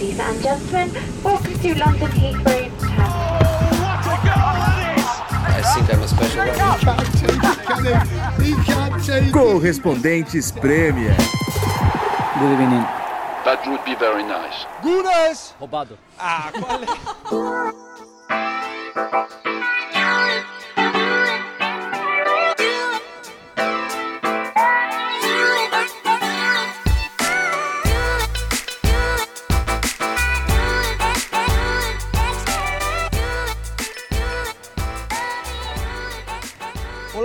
Ladies and gentlemen, welcome to London Heathrow International. I think I'm a special one. He can't take Correspondentes Premier. Good evening. That would be very nice. Gunas! Roubado. Ah, qual é?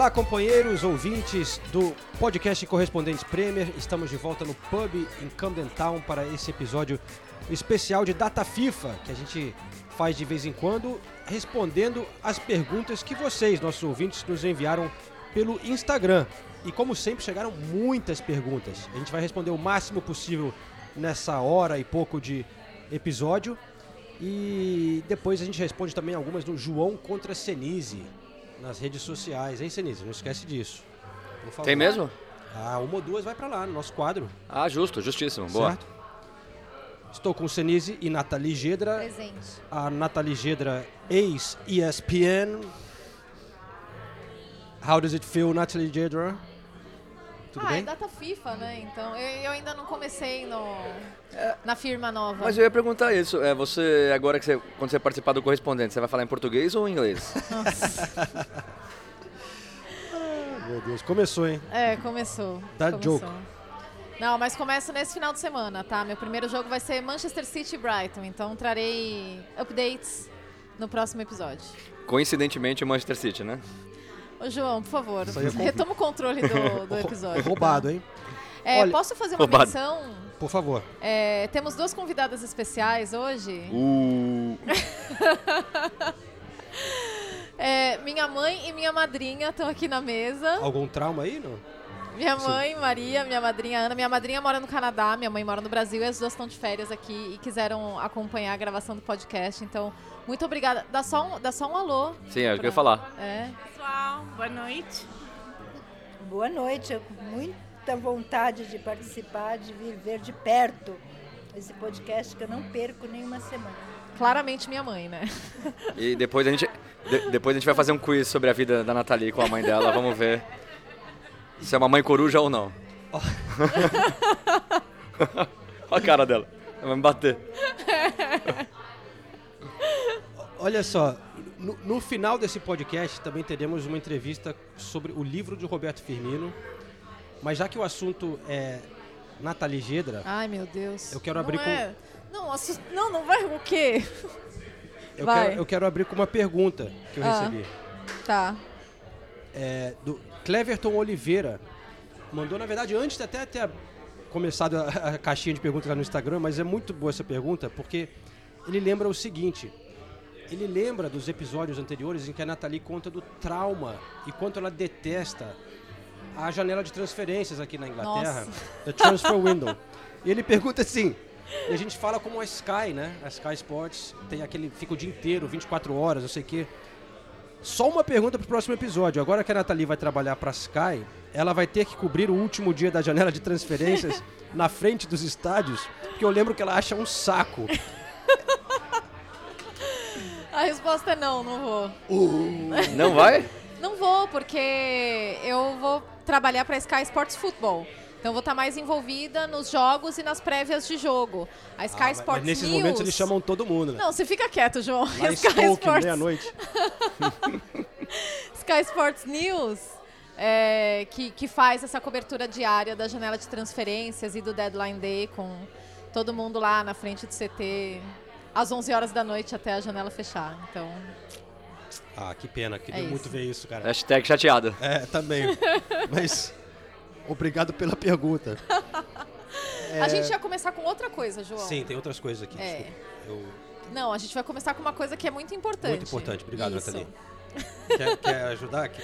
Olá, companheiros, ouvintes do podcast Correspondentes Premier. Estamos de volta no pub em Camden Town para esse episódio especial de Data FIFA, que a gente faz de vez em quando, respondendo as perguntas que vocês, nossos ouvintes, nos enviaram pelo Instagram. E como sempre, chegaram muitas perguntas. A gente vai responder o máximo possível nessa hora e pouco de episódio. E depois a gente responde também algumas do João contra Senise nas redes sociais, hein, Senise? Não esquece disso. Por favor. Tem mesmo? Ah, uma ou duas vai pra lá, no nosso quadro. Ah, justo, justíssimo. Boa. Certo? Estou com Senise e Nathalie Gedra. Presente. A Nathalie Gedra, ex-ESPN. How does it feel, Nathalie Gedra? Tudo ah, bem? é data FIFA, né? Então, eu, eu ainda não comecei no, na firma nova. Mas eu ia perguntar isso. É, você, agora que você, quando você participar do correspondente, você vai falar em português ou em inglês? Meu Deus, começou, hein? É, começou. Dá começou. jogo. Não, mas começa nesse final de semana, tá? Meu primeiro jogo vai ser Manchester City e Brighton, então trarei updates no próximo episódio. Coincidentemente, o Manchester City, né? Ô, João, por favor, é retoma o controle do, do episódio. Roubado, hein? É, Olha- posso fazer uma Roubado. menção? Por favor. É, temos duas convidadas especiais hoje. Uh, É, minha mãe e minha madrinha estão aqui na mesa. Algum trauma aí, não? Minha mãe, Maria, minha madrinha Ana. Minha madrinha mora no Canadá, minha mãe mora no Brasil e as duas estão de férias aqui e quiseram acompanhar a gravação do podcast. Então, muito obrigada. Dá só um, dá só um alô. sim, é o que eu ia falar. É. Pessoal, boa noite. Boa noite, eu com muita vontade de participar, de viver de perto esse podcast que eu não perco nenhuma semana. Claramente minha mãe, né? E depois a gente, de- depois a gente vai fazer um quiz sobre a vida da Nathalie com a mãe dela. Vamos ver se é uma mãe coruja ou não. Olha a cara dela. Ela vai me bater. Olha só, no, no final desse podcast também teremos uma entrevista sobre o livro de Roberto Firmino. Mas já que o assunto é Nathalie Gedra, Ai, meu Deus. Eu quero Não abrir com- é- Não, assus- não, não vai o quê? eu Vai. quero, eu quero abrir com uma pergunta que eu Ah. recebi. Tá. É, do Cleverton Oliveira. Mandou, na verdade, antes de até ter começado a, a caixinha de perguntas lá no Instagram, mas é muito boa essa pergunta, porque ele lembra o seguinte. Ele lembra dos episódios anteriores em que a Nathalie conta do trauma e quanto ela detesta a janela de transferências aqui na Inglaterra, Nossa. the transfer window. E ele pergunta assim, e a gente fala como a Sky, né? A Sky Sports tem aquele fica o dia inteiro, 24 horas, não sei o quê. Só uma pergunta pro próximo episódio. Agora que a Nathalie vai trabalhar pra Sky, ela vai ter que cobrir o último dia da janela de transferências na frente dos estádios, porque eu lembro que ela acha um saco. A resposta é não, não vou. Não vai? Não vou, porque eu vou trabalhar para Sky Sports Football. Então eu vou estar mais envolvida nos jogos e nas prévias de jogo. A Sky Ah, Sports mas nesses News... momentos eles chamam todo mundo, né? Não, você fica quieto, João. Lá Sky Stoke, Sports, meia-noite. Sky Sports News, é, que, que faz essa cobertura diária da janela de transferências e do Deadline Day com todo mundo lá na frente do CT às 11 horas da noite até a janela fechar. Então, Ah, que pena. Queria É muito isso. ver isso, cara. Hashtag chateado. É, também. Mas, obrigado pela pergunta. a gente ia começar com outra coisa, João. Sim, tem outras coisas aqui. É. Eu- Não, a gente vai começar com uma coisa que é muito importante. Muito importante. Obrigado, Isso. Nathalie. Quer, quer ajudar aqui?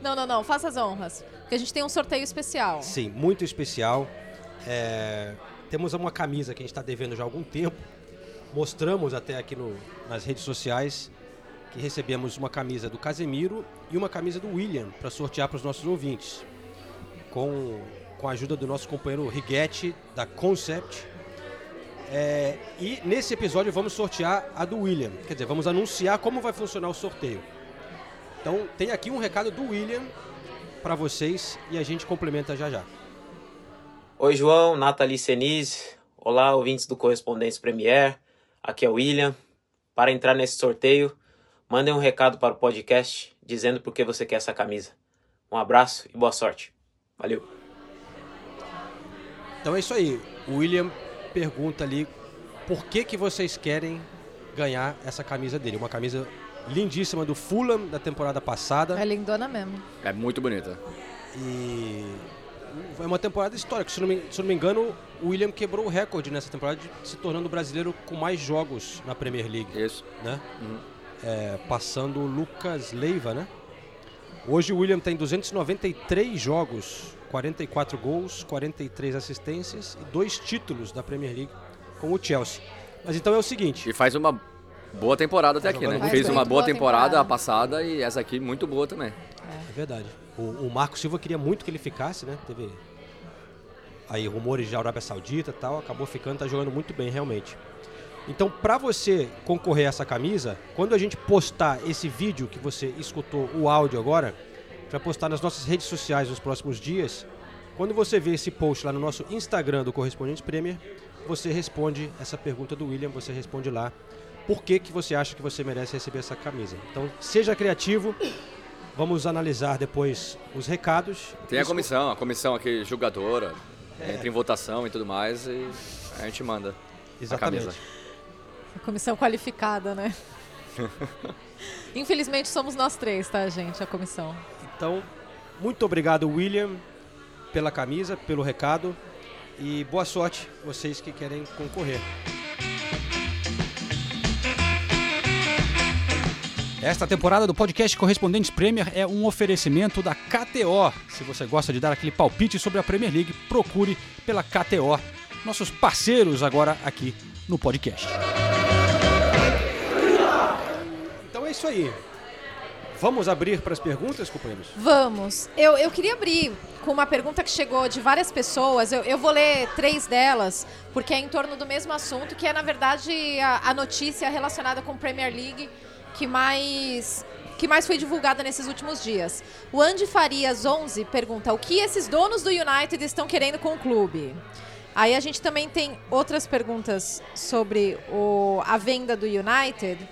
Não, não, não, faça as honras. Porque a gente tem um sorteio especial. Sim, muito especial. É, temos uma camisa que a gente está devendo já há algum tempo. Mostramos até aqui no- nas redes sociais que recebemos uma camisa do Casemiro e uma camisa do William para sortear para os nossos ouvintes. Com, com a ajuda do nosso companheiro Riguete, da Concept. É, e nesse episódio vamos sortear a do William. Quer dizer, vamos anunciar como vai funcionar o sorteio. Então tem aqui um recado do William para vocês e a gente complementa já já. Oi, João, Nathalie Senise. Olá, ouvintes do Correspondentes Premier. Aqui é o William. Para entrar nesse sorteio, mandem um recado para o podcast dizendo por que você quer essa camisa. Um abraço e boa sorte. Valeu. Então é isso aí. O William pergunta ali por que, que vocês querem ganhar essa camisa dele. Uma camisa lindíssima do Fulham da temporada passada. É lindona mesmo. É muito bonita. E é uma temporada histórica. Se não, me, se não me engano, o William quebrou o recorde nessa temporada, de se tornando o brasileiro com mais jogos na Premier League. Isso. Né? É, passando o Lucas Leiva, né? Hoje o William tem 293 jogos, 44 gols, 43 assistências e dois títulos da Premier League com o Chelsea. Mas então é o seguinte. E faz uma boa temporada até aqui, né? Fez uma boa temporada, temporada. a passada e essa aqui muito boa também. É verdade. O, o Marco Silva queria muito que ele ficasse, né? Teve aí rumores de Arábia Saudita tal, acabou ficando, tá jogando muito bem realmente. Então, para você concorrer a essa camisa, quando a gente postar esse vídeo que você escutou o áudio agora, vai postar nas nossas redes sociais nos próximos dias. Quando você vê esse post lá no nosso Instagram do Correspondente Premier, você responde essa pergunta do William, você responde lá por que, que você acha que você merece receber essa camisa. Então, seja criativo, vamos analisar depois os recados. Tem a comissão, a comissão aqui julgadora, entra em votação e tudo mais e a gente manda Exatamente. a camisa. Comissão qualificada, né? Infelizmente somos nós três, tá, gente? A comissão. Então, muito obrigado, William, pela camisa, pelo recado e boa sorte vocês que querem concorrer. Esta temporada do podcast Correspondentes Premier é um oferecimento da KTO. Se você gosta de dar aquele palpite sobre a Premier League, procure pela KTO, nossos parceiros agora aqui no podcast. Então é isso aí. Vamos abrir para as perguntas, companheiros? Vamos. Eu, eu queria abrir com uma pergunta que chegou de várias pessoas. Eu, eu vou ler três delas, porque é em torno do mesmo assunto, que é, na verdade, a, a notícia relacionada com Premier League que mais que mais foi divulgada nesses últimos dias. O Andy Farias 11 pergunta: "O que esses donos do United estão querendo com o clube?" Aí a gente também tem outras perguntas sobre o, a venda do United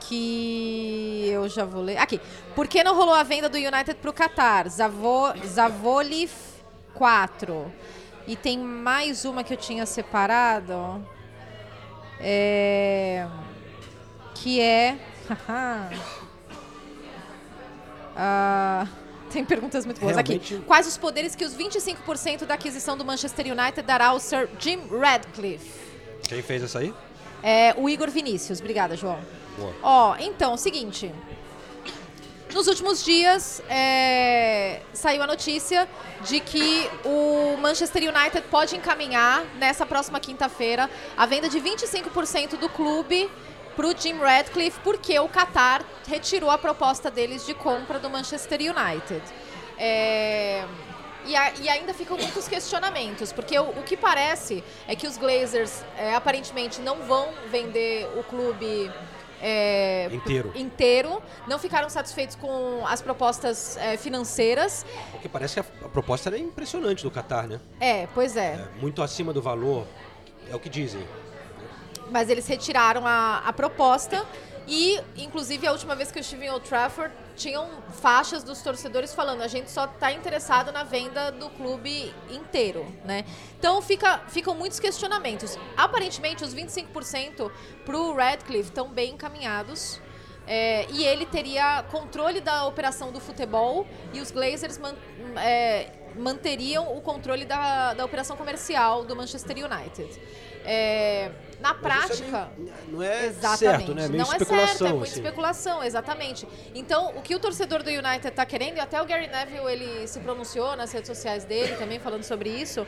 que eu já vou ler. Aqui. Por que não rolou a venda do United para o Qatar? Zavo, Zavoli 4. E tem mais uma que eu tinha separado. É, que é. Ah, tem perguntas muito boas Realmente- aqui. Quais os poderes que os 25% da aquisição do Manchester United dará ao Sir Jim Radcliffe? Quem fez essa aí? É, o Igor Vinícius. Obrigada, João. Boa. Ó, então, seguinte. Nos últimos dias, é, saiu a notícia de que o Manchester United pode encaminhar, nessa próxima quinta-feira, a venda de 25% do clube para o Jim Radcliffe, porque o Qatar retirou a proposta deles de compra do Manchester United. É, e, a- e ainda ficam muitos questionamentos, porque o, o que parece é que os Glazers é, aparentemente não vão vender o clube é, Inteiro. inteiro, não ficaram satisfeitos com as propostas é, financeiras. Porque parece que a, a proposta era impressionante do Qatar, né? É, pois é. É muito acima do valor, é o que dizem. Mas eles retiraram a, a proposta e, inclusive, a última vez que eu estive em Old Trafford, tinham faixas dos torcedores falando a gente só está interessado na venda do clube inteiro, né? Então fica, ficam muitos questionamentos. Aparentemente, os 25% para o Radcliffe estão bem encaminhados. É, e ele teria controle da operação do futebol e os Glazers man- é, manteriam o controle da, da operação comercial do Manchester United. É, na Mas é prática. meio- não é Exatamente. certo, né? Meio não é certo, é muita assim. especulação, exatamente. Então, o que o torcedor do United está querendo, e até o Gary Neville ele se pronunciou nas redes sociais dele também falando sobre isso,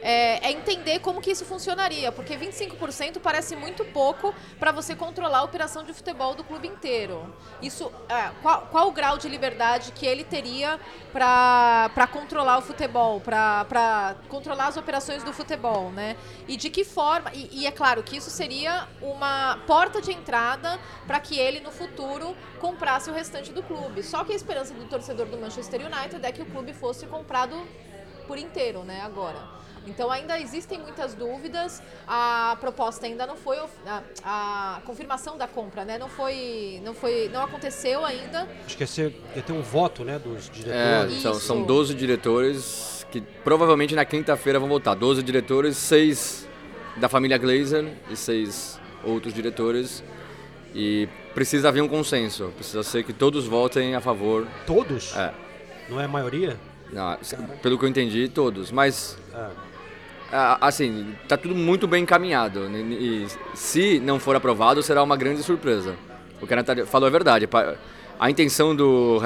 é, é entender como que isso funcionaria, porque 25% parece muito pouco para você controlar a operação de futebol do clube inteiro. Isso, é, qual, qual o grau de liberdade que ele teria para controlar o futebol, para controlar as operações do futebol, né? E de que forma? E, e é claro que isso seria uma porta de entrada para que ele no futuro comprasse o restante do clube. Só que a esperança do torcedor do Manchester United é que o clube fosse comprado por inteiro, né? Agora. Então ainda existem muitas dúvidas. A proposta ainda não foi a, a confirmação da compra, né? Não foi, não foi, não aconteceu ainda. Acho que ia, ser, ia ter um voto, né, dos É, diretores. são, Isso. são 12 diretores que provavelmente na quinta-feira vão votar. 12 diretores, 6 da família Glazer e 6 outros diretores. E precisa haver um consenso. Precisa ser que todos votem a favor. Todos? É. Não é a maioria? Não, pelo que eu entendi, todos. Mas. Ah, assim, tá tudo muito bem encaminhado. E se não for aprovado, será uma grande surpresa. O que a Natália falou é verdade. A intenção do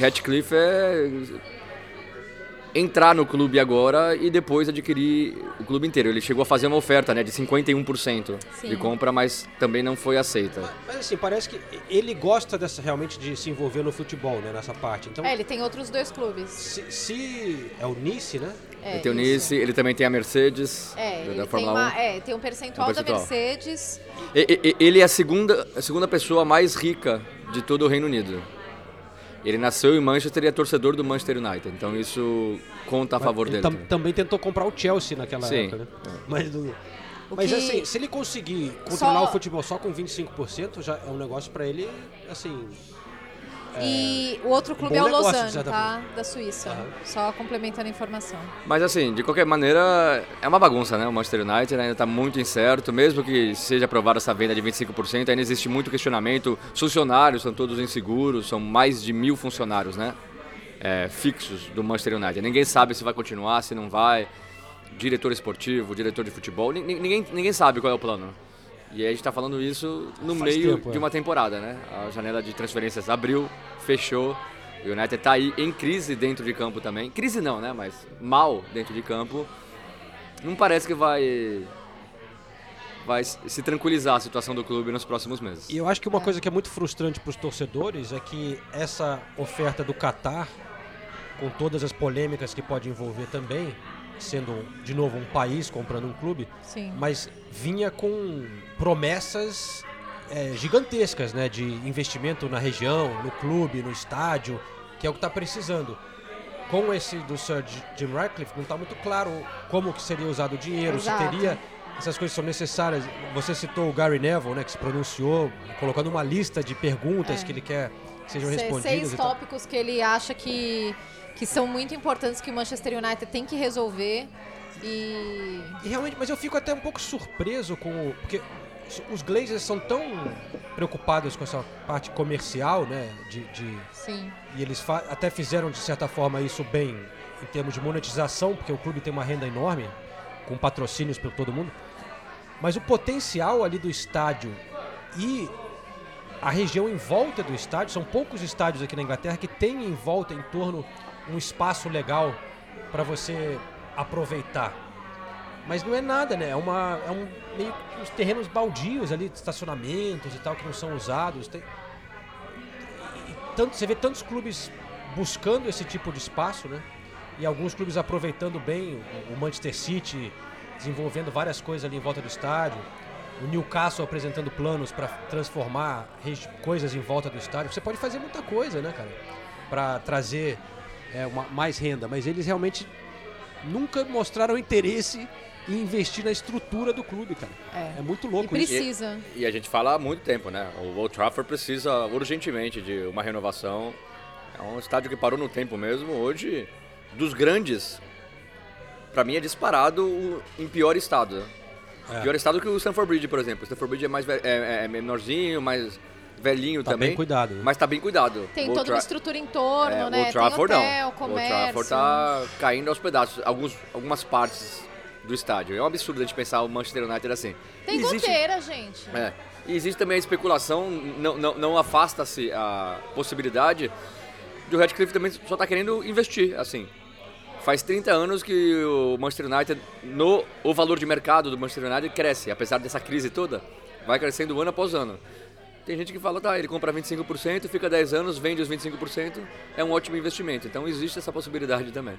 Hatchcliffe é entrar no clube agora e depois adquirir o clube inteiro. Ele chegou a fazer uma oferta né, de 51% Sim. de compra, mas também não foi aceita. Mas assim, parece que ele gosta dessa, realmente de se envolver no futebol, né, nessa parte. Então, É, ele tem outros dois clubes. se, se é o Nice, né? É, ele tem o isso. Nice, ele também tem a Mercedes, É, da- ele da tem, Fórmula 1. uma, é, tem um percentual, um percentual. da Mercedes. E- e- Ele é a segunda, a segunda pessoa mais rica de todo o Reino Unido. Ele nasceu em Manchester e é torcedor do Manchester United, então isso conta a favor ele dele. tam- também. também tentou comprar o Chelsea naquela Sim. época, né? É. Mas, mas que- assim, se ele conseguir controlar Só- o futebol só com 25%, já é um negócio pra ele, assim... E o outro clube bom é o Lausanne, certa tá? Da Suíça. Aham. Só complementando a informação. Mas assim, de qualquer maneira, é uma bagunça, né? O Manchester United ainda está muito incerto, mesmo que seja aprovada essa venda de 25%, ainda existe muito questionamento. Os funcionários são todos inseguros, são mais de mil funcionários, né? É, fixos do Manchester United. Ninguém sabe se vai continuar, se não vai. Diretor esportivo, diretor de futebol, ni- ni- ninguém, ninguém sabe qual é o plano. E aí a gente está falando isso no Faz meio tempo, de é. uma temporada, né? A janela de transferências abriu, fechou. O United está aí em crise dentro de campo também. Crise não, né? Mas mal dentro de campo. Não parece que vai vai se tranquilizar a situação do clube nos próximos meses. E eu acho que uma coisa que é muito frustrante para os torcedores é que essa oferta do Qatar, com todas as polêmicas que pode envolver também, sendo de novo um país comprando um clube, Sim. mas vinha com promessas é, gigantescas, né, de investimento na região, no clube, no estádio, que é o que está precisando. Com esse do Sir Jim Ratcliffe, não está muito claro como que seria usado o dinheiro, Exato. se teria essas coisas são necessárias. Você citou o Gary Neville, né, que se pronunciou, colocando uma lista de perguntas É. que ele quer que sejam Se- respondidas. Seis tópicos que ele acha que, que são muito importantes que o Manchester United tem que resolver. E. E realmente, mas eu fico até um pouco surpreso com o. Porque os- Glazers são tão preocupados com essa parte comercial, né? De, de- Sim. e eles até fizeram, de certa forma, isso bem em termos de monetização, porque o clube tem uma renda enorme, com patrocínios por todo mundo. Mas o potencial ali do estádio e a região em volta do estádio, são poucos estádios aqui na Inglaterra que têm em volta, em torno, um espaço legal para você aproveitar. Mas não é nada, né? É, uma, é um meio uns terrenos baldios ali, estacionamentos e tal, que não são usados. Tem- e tanto, você vê tantos clubes buscando esse tipo de espaço, né? E alguns clubes aproveitando bem, o- o Manchester City desenvolvendo várias coisas ali em volta do estádio, o Newcastle apresentando planos para transformar coisas em volta do estádio. Você pode fazer muita coisa, né, cara? Para trazer é, uma- mais renda, mas eles realmente nunca mostraram interesse em investir na estrutura do clube, cara. É. É muito E louco isso. precisa. E a gente fala há muito tempo, né? O Old Trafford precisa urgentemente de uma renovação. É um estádio que parou no tempo mesmo. Hoje, dos grandes, pra mim é disparado em pior estado. né? É. Pior estado que o Stanford Bridge, por exemplo. O Stanford Bridge é mais ve- é, é menorzinho, mais velhinho Tá também. bem cuidado. né? Mas tá bem cuidado. Tem toda uma estrutura em torno, é, né? O Trafford Tem hotel, não. comércio. O Trafford tá caindo aos pedaços. Alguns, algumas partes do estádio. É um absurdo a gente pensar o Manchester United assim. Tem Existe- goteira, gente. é. E existe também a especulação, não, não, não afasta-se a possibilidade de o Redcliffe também só tá querendo investir, assim. Faz 30 anos que o Manchester United, no, o valor de mercado do Manchester United cresce, apesar dessa crise toda, vai crescendo ano após ano. Tem gente que fala, tá, ele compra 25%, fica 10 anos, vende os 25%, é um ótimo investimento. Então existe essa possibilidade também.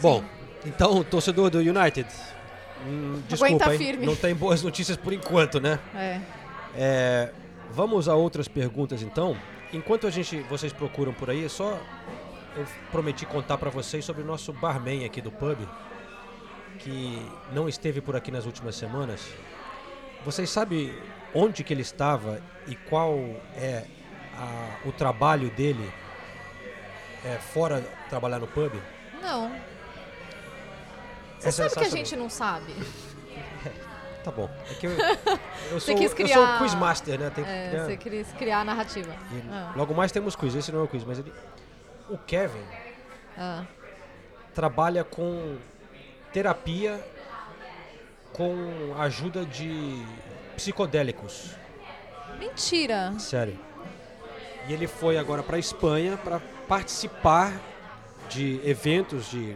Bom, então, torcedor do United, hum, desculpa, não tem boas notícias por enquanto, né? É. É, vamos a outras perguntas então. Enquanto a gente, vocês procuram por aí, é só eu prometi contar para vocês sobre o nosso barman aqui do pub, que não esteve por aqui nas últimas semanas. Vocês sabem onde que ele estava e qual é a- o trabalho dele é, fora trabalhar no pub? Não. Você É sabe que a gente não sabe. Tá bom. É que eu, eu, sou, quis eu criar... sou o quizmaster, né? Tem É, criar- você quis criar a narrativa. Ah. Logo mais temos quiz, esse não é o quiz, mas ele. O Kevin Ah. trabalha com terapia com ajuda de psicodélicos. Mentira. Sério. E ele foi agora para Espanha para participar de eventos de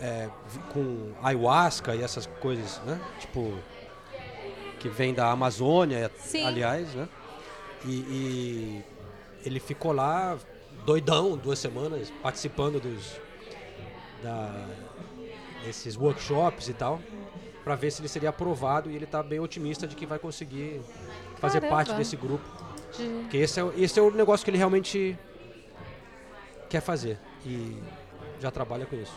é, com ayahuasca e essas coisas, né? Tipo que vem da Amazônia, Sim. aliás, né? E, e ele ficou lá doidão duas semanas participando dos da esses workshops e tal para ver se ele seria aprovado e ele tá bem otimista de que vai conseguir fazer Caramba. parte desse grupo. Porque esse é, esse é o negócio que ele realmente quer fazer. E já trabalha com isso.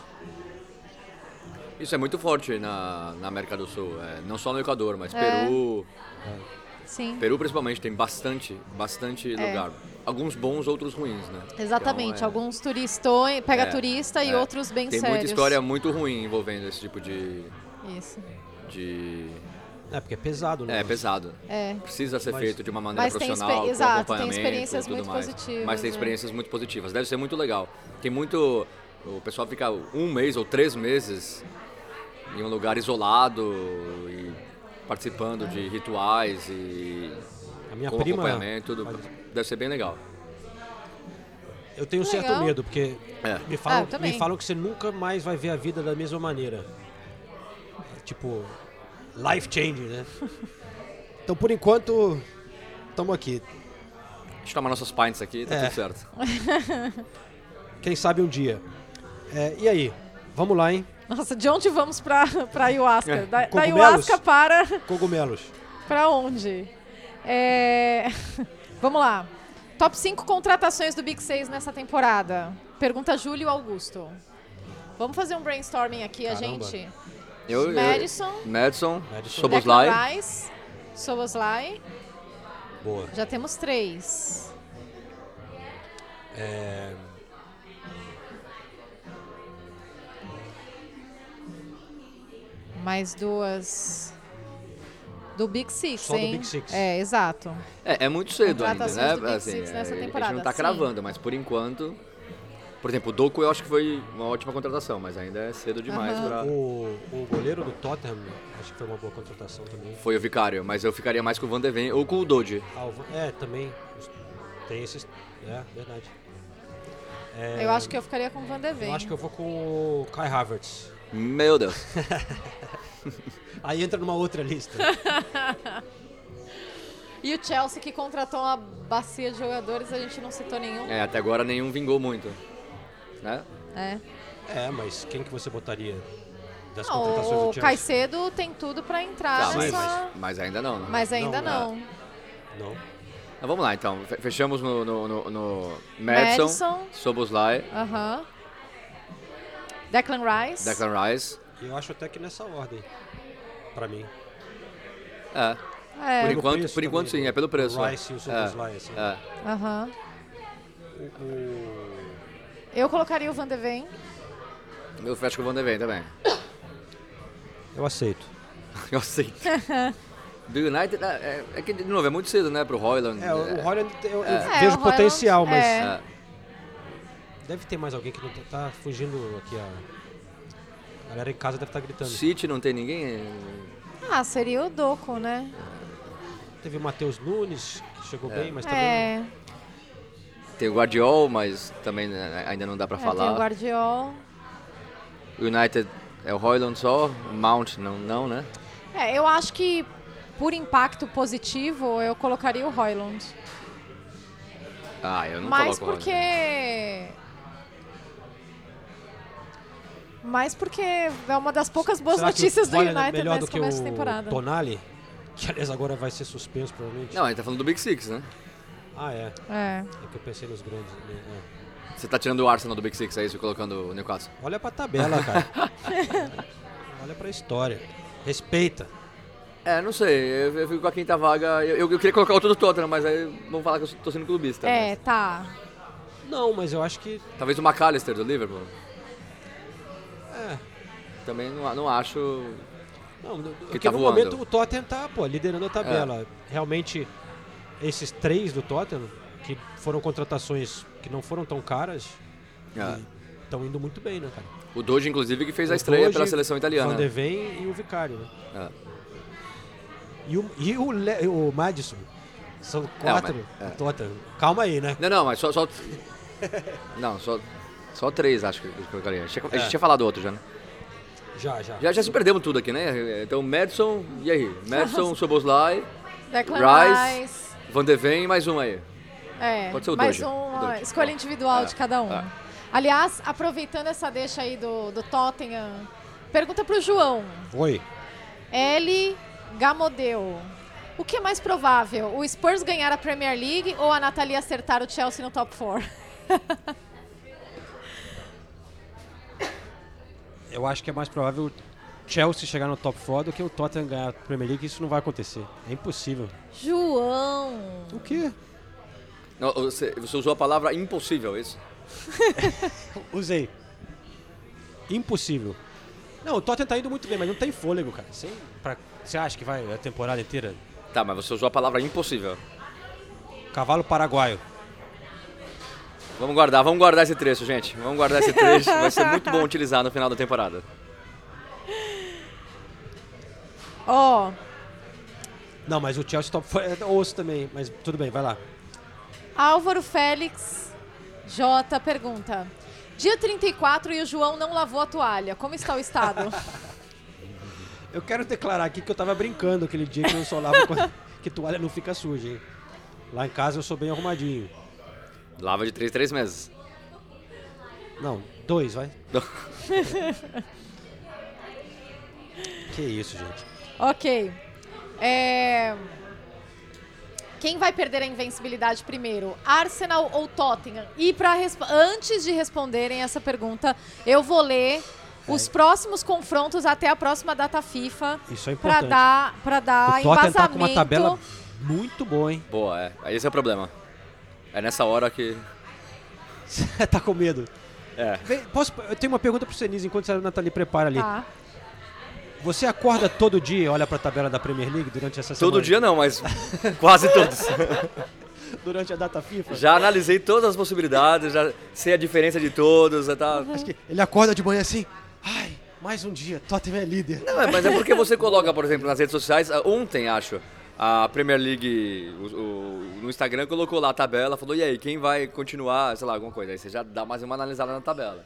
Isso é muito forte na, na América do Sul, é, não só no Equador, mas É. Peru. Sim. Peru principalmente tem bastante, bastante É. lugar. Alguns bons, outros ruins, né? Exatamente. Então, é- Alguns turistões, pega é, turista e outros bem Tem sérios. muita história muito ruim envolvendo esse tipo de. Isso. de... É, porque é pesado, né? É, pesado. É. Precisa ser Mas- feito de uma maneira Mas tem profissional, expe- com exato, tem acompanhamento experiências muito mais. positivas, Mas tem é. experiências muito positivas. Deve ser muito legal. Tem muito... O pessoal fica um mês ou três meses em um lugar isolado e participando de rituais e A minha com prima- acompanhamento. Tudo. Deve ser bem legal. Eu tenho um certo Legal. medo, porque É. me, Ah, falam, também. me falam que você nunca mais vai ver a vida da mesma maneira. Tipo, life changing, né? então, por enquanto, estamos aqui. Deixa eu tomar nossas pints aqui, tá É. tudo certo. Quem sabe um dia. É, e aí? Vamos lá, hein? Nossa, de onde vamos pra, pra ayahuasca? É, Da, da ayahuasca para... Cogumelos. Pra onde? É... Vamos lá. Top 5 contratações do Big 6 nessa temporada. Pergunta Júlio Augusto. Vamos fazer um brainstorming aqui, a Caramba. gente. Eu, eu- Madison. Madison, Madison. Soboslai. Rice, Soboslai. Boa. Já temos três. É, Mais duas do Big Six, Só do hein? Big Six. É, exato. É, é muito cedo ainda, né? do Big Assim, Six nessa é, a gente temporada, não tá sim. cravando, mas por enquanto. Por exemplo, o Doku eu acho que foi uma ótima contratação, mas ainda é cedo demais Aham. pra. o, o goleiro do Tottenham, acho que foi uma boa contratação também. Foi o Vicário, mas eu ficaria mais com o Van de Ven ou com o Doji. Alva- É, também. Tem esses. É, verdade. É, Eu acho que eu ficaria com o Van de Ven. Eu acho que eu vou com o Kai Havertz. Meu Deus. Aí entra numa outra lista. E o Chelsea que contratou uma bacia de jogadores, a gente não citou nenhum. É, até agora nenhum vingou muito. Né? É. É, mas quem que você botaria das Não, contratações o do Chelsea? Caicedo tem tudo pra entrar Tá, mas, nessa... mas ainda não, né? Mas ainda Não, não. Não. Então, vamos lá então. Fe- Fechamos no, no, no, no Madison, Madison. Soboslai, Aham. Declan Rice. Declan Rice. Eu acho até que nessa ordem. Pra mim. É. É. Por Pelo enquanto, por enquanto também, sim, é pelo preço. O é. Rice e o É, Soboslai, assim. é. Aham. Eu colocaria o Van de Ven. Eu fecho com o Van de Ven também. Eu aceito. Eu aceito. Do United, é, é- é que, de novo, é muito cedo, né, pro Royland. É, o Holland eu, eu vejo o potencial, Haaland, mas é. É. deve ter mais alguém que não tá, tá fugindo aqui. A a galera em casa deve estar gritando. City não tem ninguém? é, Ah, seria o Doco, né? Teve o Matheus Nunes, que chegou bem, mas também É. Tem o Guardiol, mas também né, ainda não dá pra É, tem o falar. Guardiol. O United é o Hoyland só, o Mount não, não, né? É, eu acho que por impacto positivo eu colocaria o Royland. Ah, eu não Mas coloco o porque. Mas porque é uma das poucas boas Será que notícias o do é United melhor do nesse que começo de o temporada. Tonali, que aliás agora vai ser suspenso provavelmente. Não, a gente tá falando do Big Six, né? Ah, é. É. É que eu pensei nos grandes. né? É. Você tá tirando o Arsenal do Big Six, é isso? E colocando o Newcastle. Olha pra tabela, cara. Olha pra história. Respeita. É, não sei, eu, eu fico com a quinta vaga. Eu, eu, eu queria colocar outro do Tottenham, mas aí vão falar que eu tô sendo clubista. É, tá. Não, mas eu acho que. mas Talvez o McAllister do Liverpool. É. Também não, não acho. Não, no- Que porque tá no voando. momento o Tottenham tá, pô, liderando a tabela. É. Realmente, esses três do Tottenham, que foram contratações que não foram tão caras, É. estão indo muito bem, né, cara? O Doge, inclusive, que fez a O estreia Doge, pela seleção italiana. Van de Ven e o Vicário, né? É. E o, e o, Le- o Madison. São quatro mas- é. do Tottenham. Calma aí, né? Não, não, mas só. só... não, só. Só três, acho que eu colocaria. A gente, É. tinha falado outro já, né? Já, já. Já, já se perdemos tudo aqui, né? Então, Madison, e aí? Madison, Soboslai, Declan Rice, Rice. Van de Ven e mais um aí. É, Pode ser o mais uma O escolha individual É, de cada um. é. Aliás, aproveitando essa deixa aí do, do Tottenham, pergunta pro João. Oi. L. Gamodeu. O que é mais provável? O Spurs ganhar a Premier League ou a Nathalie acertar o Chelsea no top 4? Eu acho que é mais provável o Chelsea chegar no top 4 do que o Tottenham ganhar a Premier League. Isso não vai acontecer. É impossível. João. O quê? Não, Você, você usou a palavra impossível, é isso? Usei. Impossível. Não, o Tottenham tá indo muito bem, mas não tem fôlego, cara. Você, pra- você acha que vai a temporada inteira? Tá, mas você usou a palavra impossível. Cavalo paraguaio. Vamos guardar, vamos guardar esse trecho, gente. Vamos guardar esse trecho, vai ser muito bom utilizar no final da temporada. Ó, Não, mas o Chelsea top 4 é osso também. Mas tudo bem, vai lá. Álvaro Félix J pergunta. Dia 34 e o João não lavou a toalha. Como está o estado? Eu quero declarar aqui que eu tava brincando aquele dia que eu só lavo que toalha não fica suja, hein? Lá em casa eu sou bem arrumadinho. Lava de 3 3 meses. Não, dois, vai. Que isso, gente. ok. É, Quem vai perder a invencibilidade primeiro? Arsenal ou Tottenham? E pra resp- antes de responderem essa pergunta, eu vou ler os próximos confrontos até a próxima data FIFA Isso é pra importante. dar, pra dar o Tottenham embasamento. tá com uma tabela muito boa, hein? Boa, é. Esse é o problema. É nessa hora que. Você tá com medo. É. Vem, posso, eu tenho uma pergunta pro Senise enquanto a Nathalie prepara ali. Tá. Você acorda todo dia e olha pra tabela da Premier League durante essa semana? Todo dia não, mas quase todos. Durante a data FIFA? Já analisei todas as possibilidades, já sei a diferença de todos. Tá... Acho que ele acorda de manhã assim, ai, mais um dia, Tottenham é líder. Não, mas é porque você coloca, por exemplo, nas redes sociais, ah, ontem acho, a Premier League o- o- no Instagram colocou lá a tabela, falou, e aí, quem vai continuar, sei lá, alguma coisa. Aí você já dá mais uma analisada na tabela.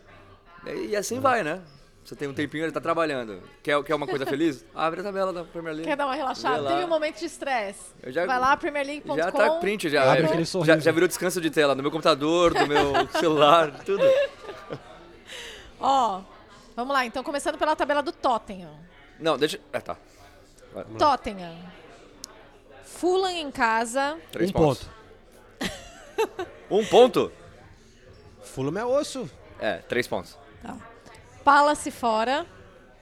E, e assim vai, né? Você tem um tempinho, ele tá trabalhando. Quer, quer uma coisa feliz? Abre a tabela da Premier League. Quer dar uma relaxada? Teve um momento de estresse. Já- Vai lá, premierleague.com. Já tá print, já, Abre já, aquele já, sorriso. já virou descanso de tela, do meu computador, do meu celular, tudo. Ó, vamos lá. Então, começando pela tabela do Tottenham. Não, deixa... É, tá. Tottenham. Fulham em casa. Três um pontos. ponto. Um ponto? Fulham é osso. É, três pontos. Palace fora.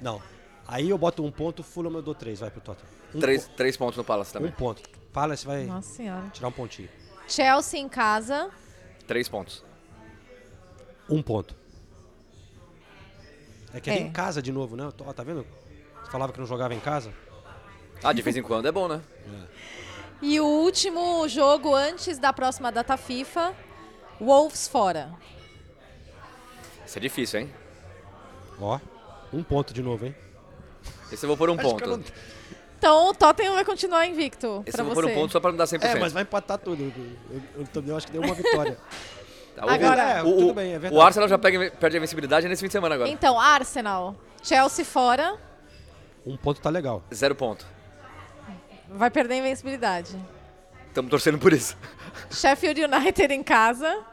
Não. Aí eu boto um ponto, Fulham eu dou três, vai pro Tottenham. Um, Três, três pontos no Palace po- um também. ponto. Palace vai tirar um pontinho. Chelsea em casa. Três pontos. Um ponto. É que é, É. em casa de novo, né? Ó, tá vendo? Você falava que não jogava em casa? Ah, de vez em quando é bom, né? E o último jogo antes da próxima data FIFA. Wolves fora. Isso é difícil, hein? Ó, um ponto de novo, hein? Esse eu vou pôr um ponto. não- Então o Tottenham vai continuar invicto Esse pra eu vou você. pôr um ponto só pra não dar 100%. É, mas vai empatar tudo. Eu, eu também acho que deu uma vitória. Tá, o- Agora- É, o, tudo bem, é verdade. o Arsenal já pega, perde a invencibilidade nesse fim de semana agora. Então, Arsenal. Chelsea fora. Um ponto tá legal. Zero ponto. Vai perder a invencibilidade. Estamos torcendo por isso. Sheffield United em casa.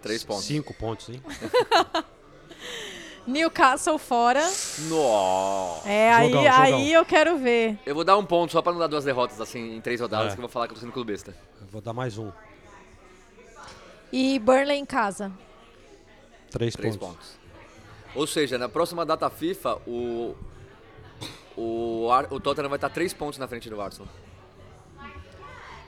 Três pontos. Cinco pontos, hein? Newcastle fora. Nossa. É, aí, Jogão, jogão. aí eu quero ver. Eu vou dar um ponto só pra não dar duas derrotas assim em três rodadas, É. que eu vou falar que eu tô sendo clubista. Eu vou dar mais um. E Burnley em casa. Três, Três pontos. pontos. Ou seja, na próxima data FIFA, o. O, Ar- o Tottenham vai estar três pontos na frente do Arsenal.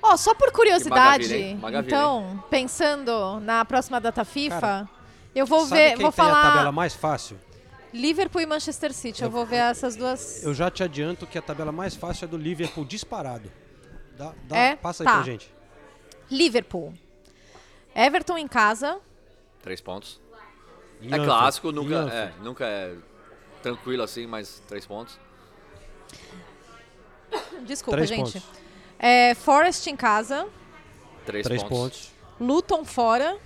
Ó, só por curiosidade, maravilha, hein? Maravilha, então, pensando na próxima data FIFA, Cara, eu vou Sabe ver, quem vou tem a tabela falar mais fácil? Liverpool e Manchester City. Eu vou ver essas duas. Eu já te adianto que a tabela mais fácil é do Liverpool disparado. Dá, dá- É? Passa aí Tá. pra gente. Liverpool. Everton em casa. Três pontos. Em É Anfield, clássico, nunca é, nunca é tranquilo assim, mas três pontos. Desculpa, Três gente. pontos. É, Forest em casa. Três, Três pontos. pontos. Luton fora.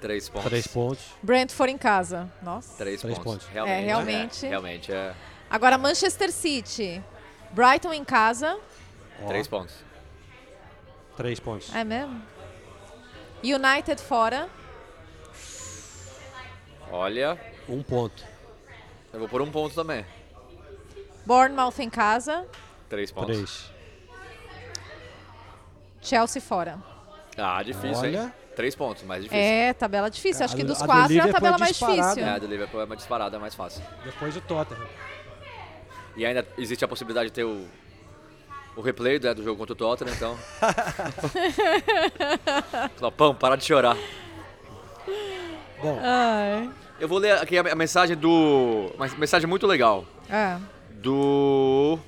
Três pontos. Três pontos. Brentford em casa. Nossa. Três, Três pontos. pontos. Realmente. É, realmente. É, realmente é. Agora Manchester City. Brighton em casa. Ó, Três pontos. Três pontos. É mesmo? United fora. Olha, Um ponto. eu vou por um ponto também. Bournemouth em casa. Três pontos. Três. Chelsea fora. Ah, difícil, hein? Olha. Três pontos, mais difícil. É, tabela difícil. Acho A que do- dos a do quatro é a Liverpool tabela é mais disparada. difícil. É, a do Liverpool é uma disparada, é mais fácil. Depois o Tottenham. E ainda existe a possibilidade de ter o, o replay né, do jogo contra o Tottenham, então. Clopão, para de chorar. Bom, Ai. Eu vou ler aqui a a mensagem do. Uma mensagem muito legal. É. Do.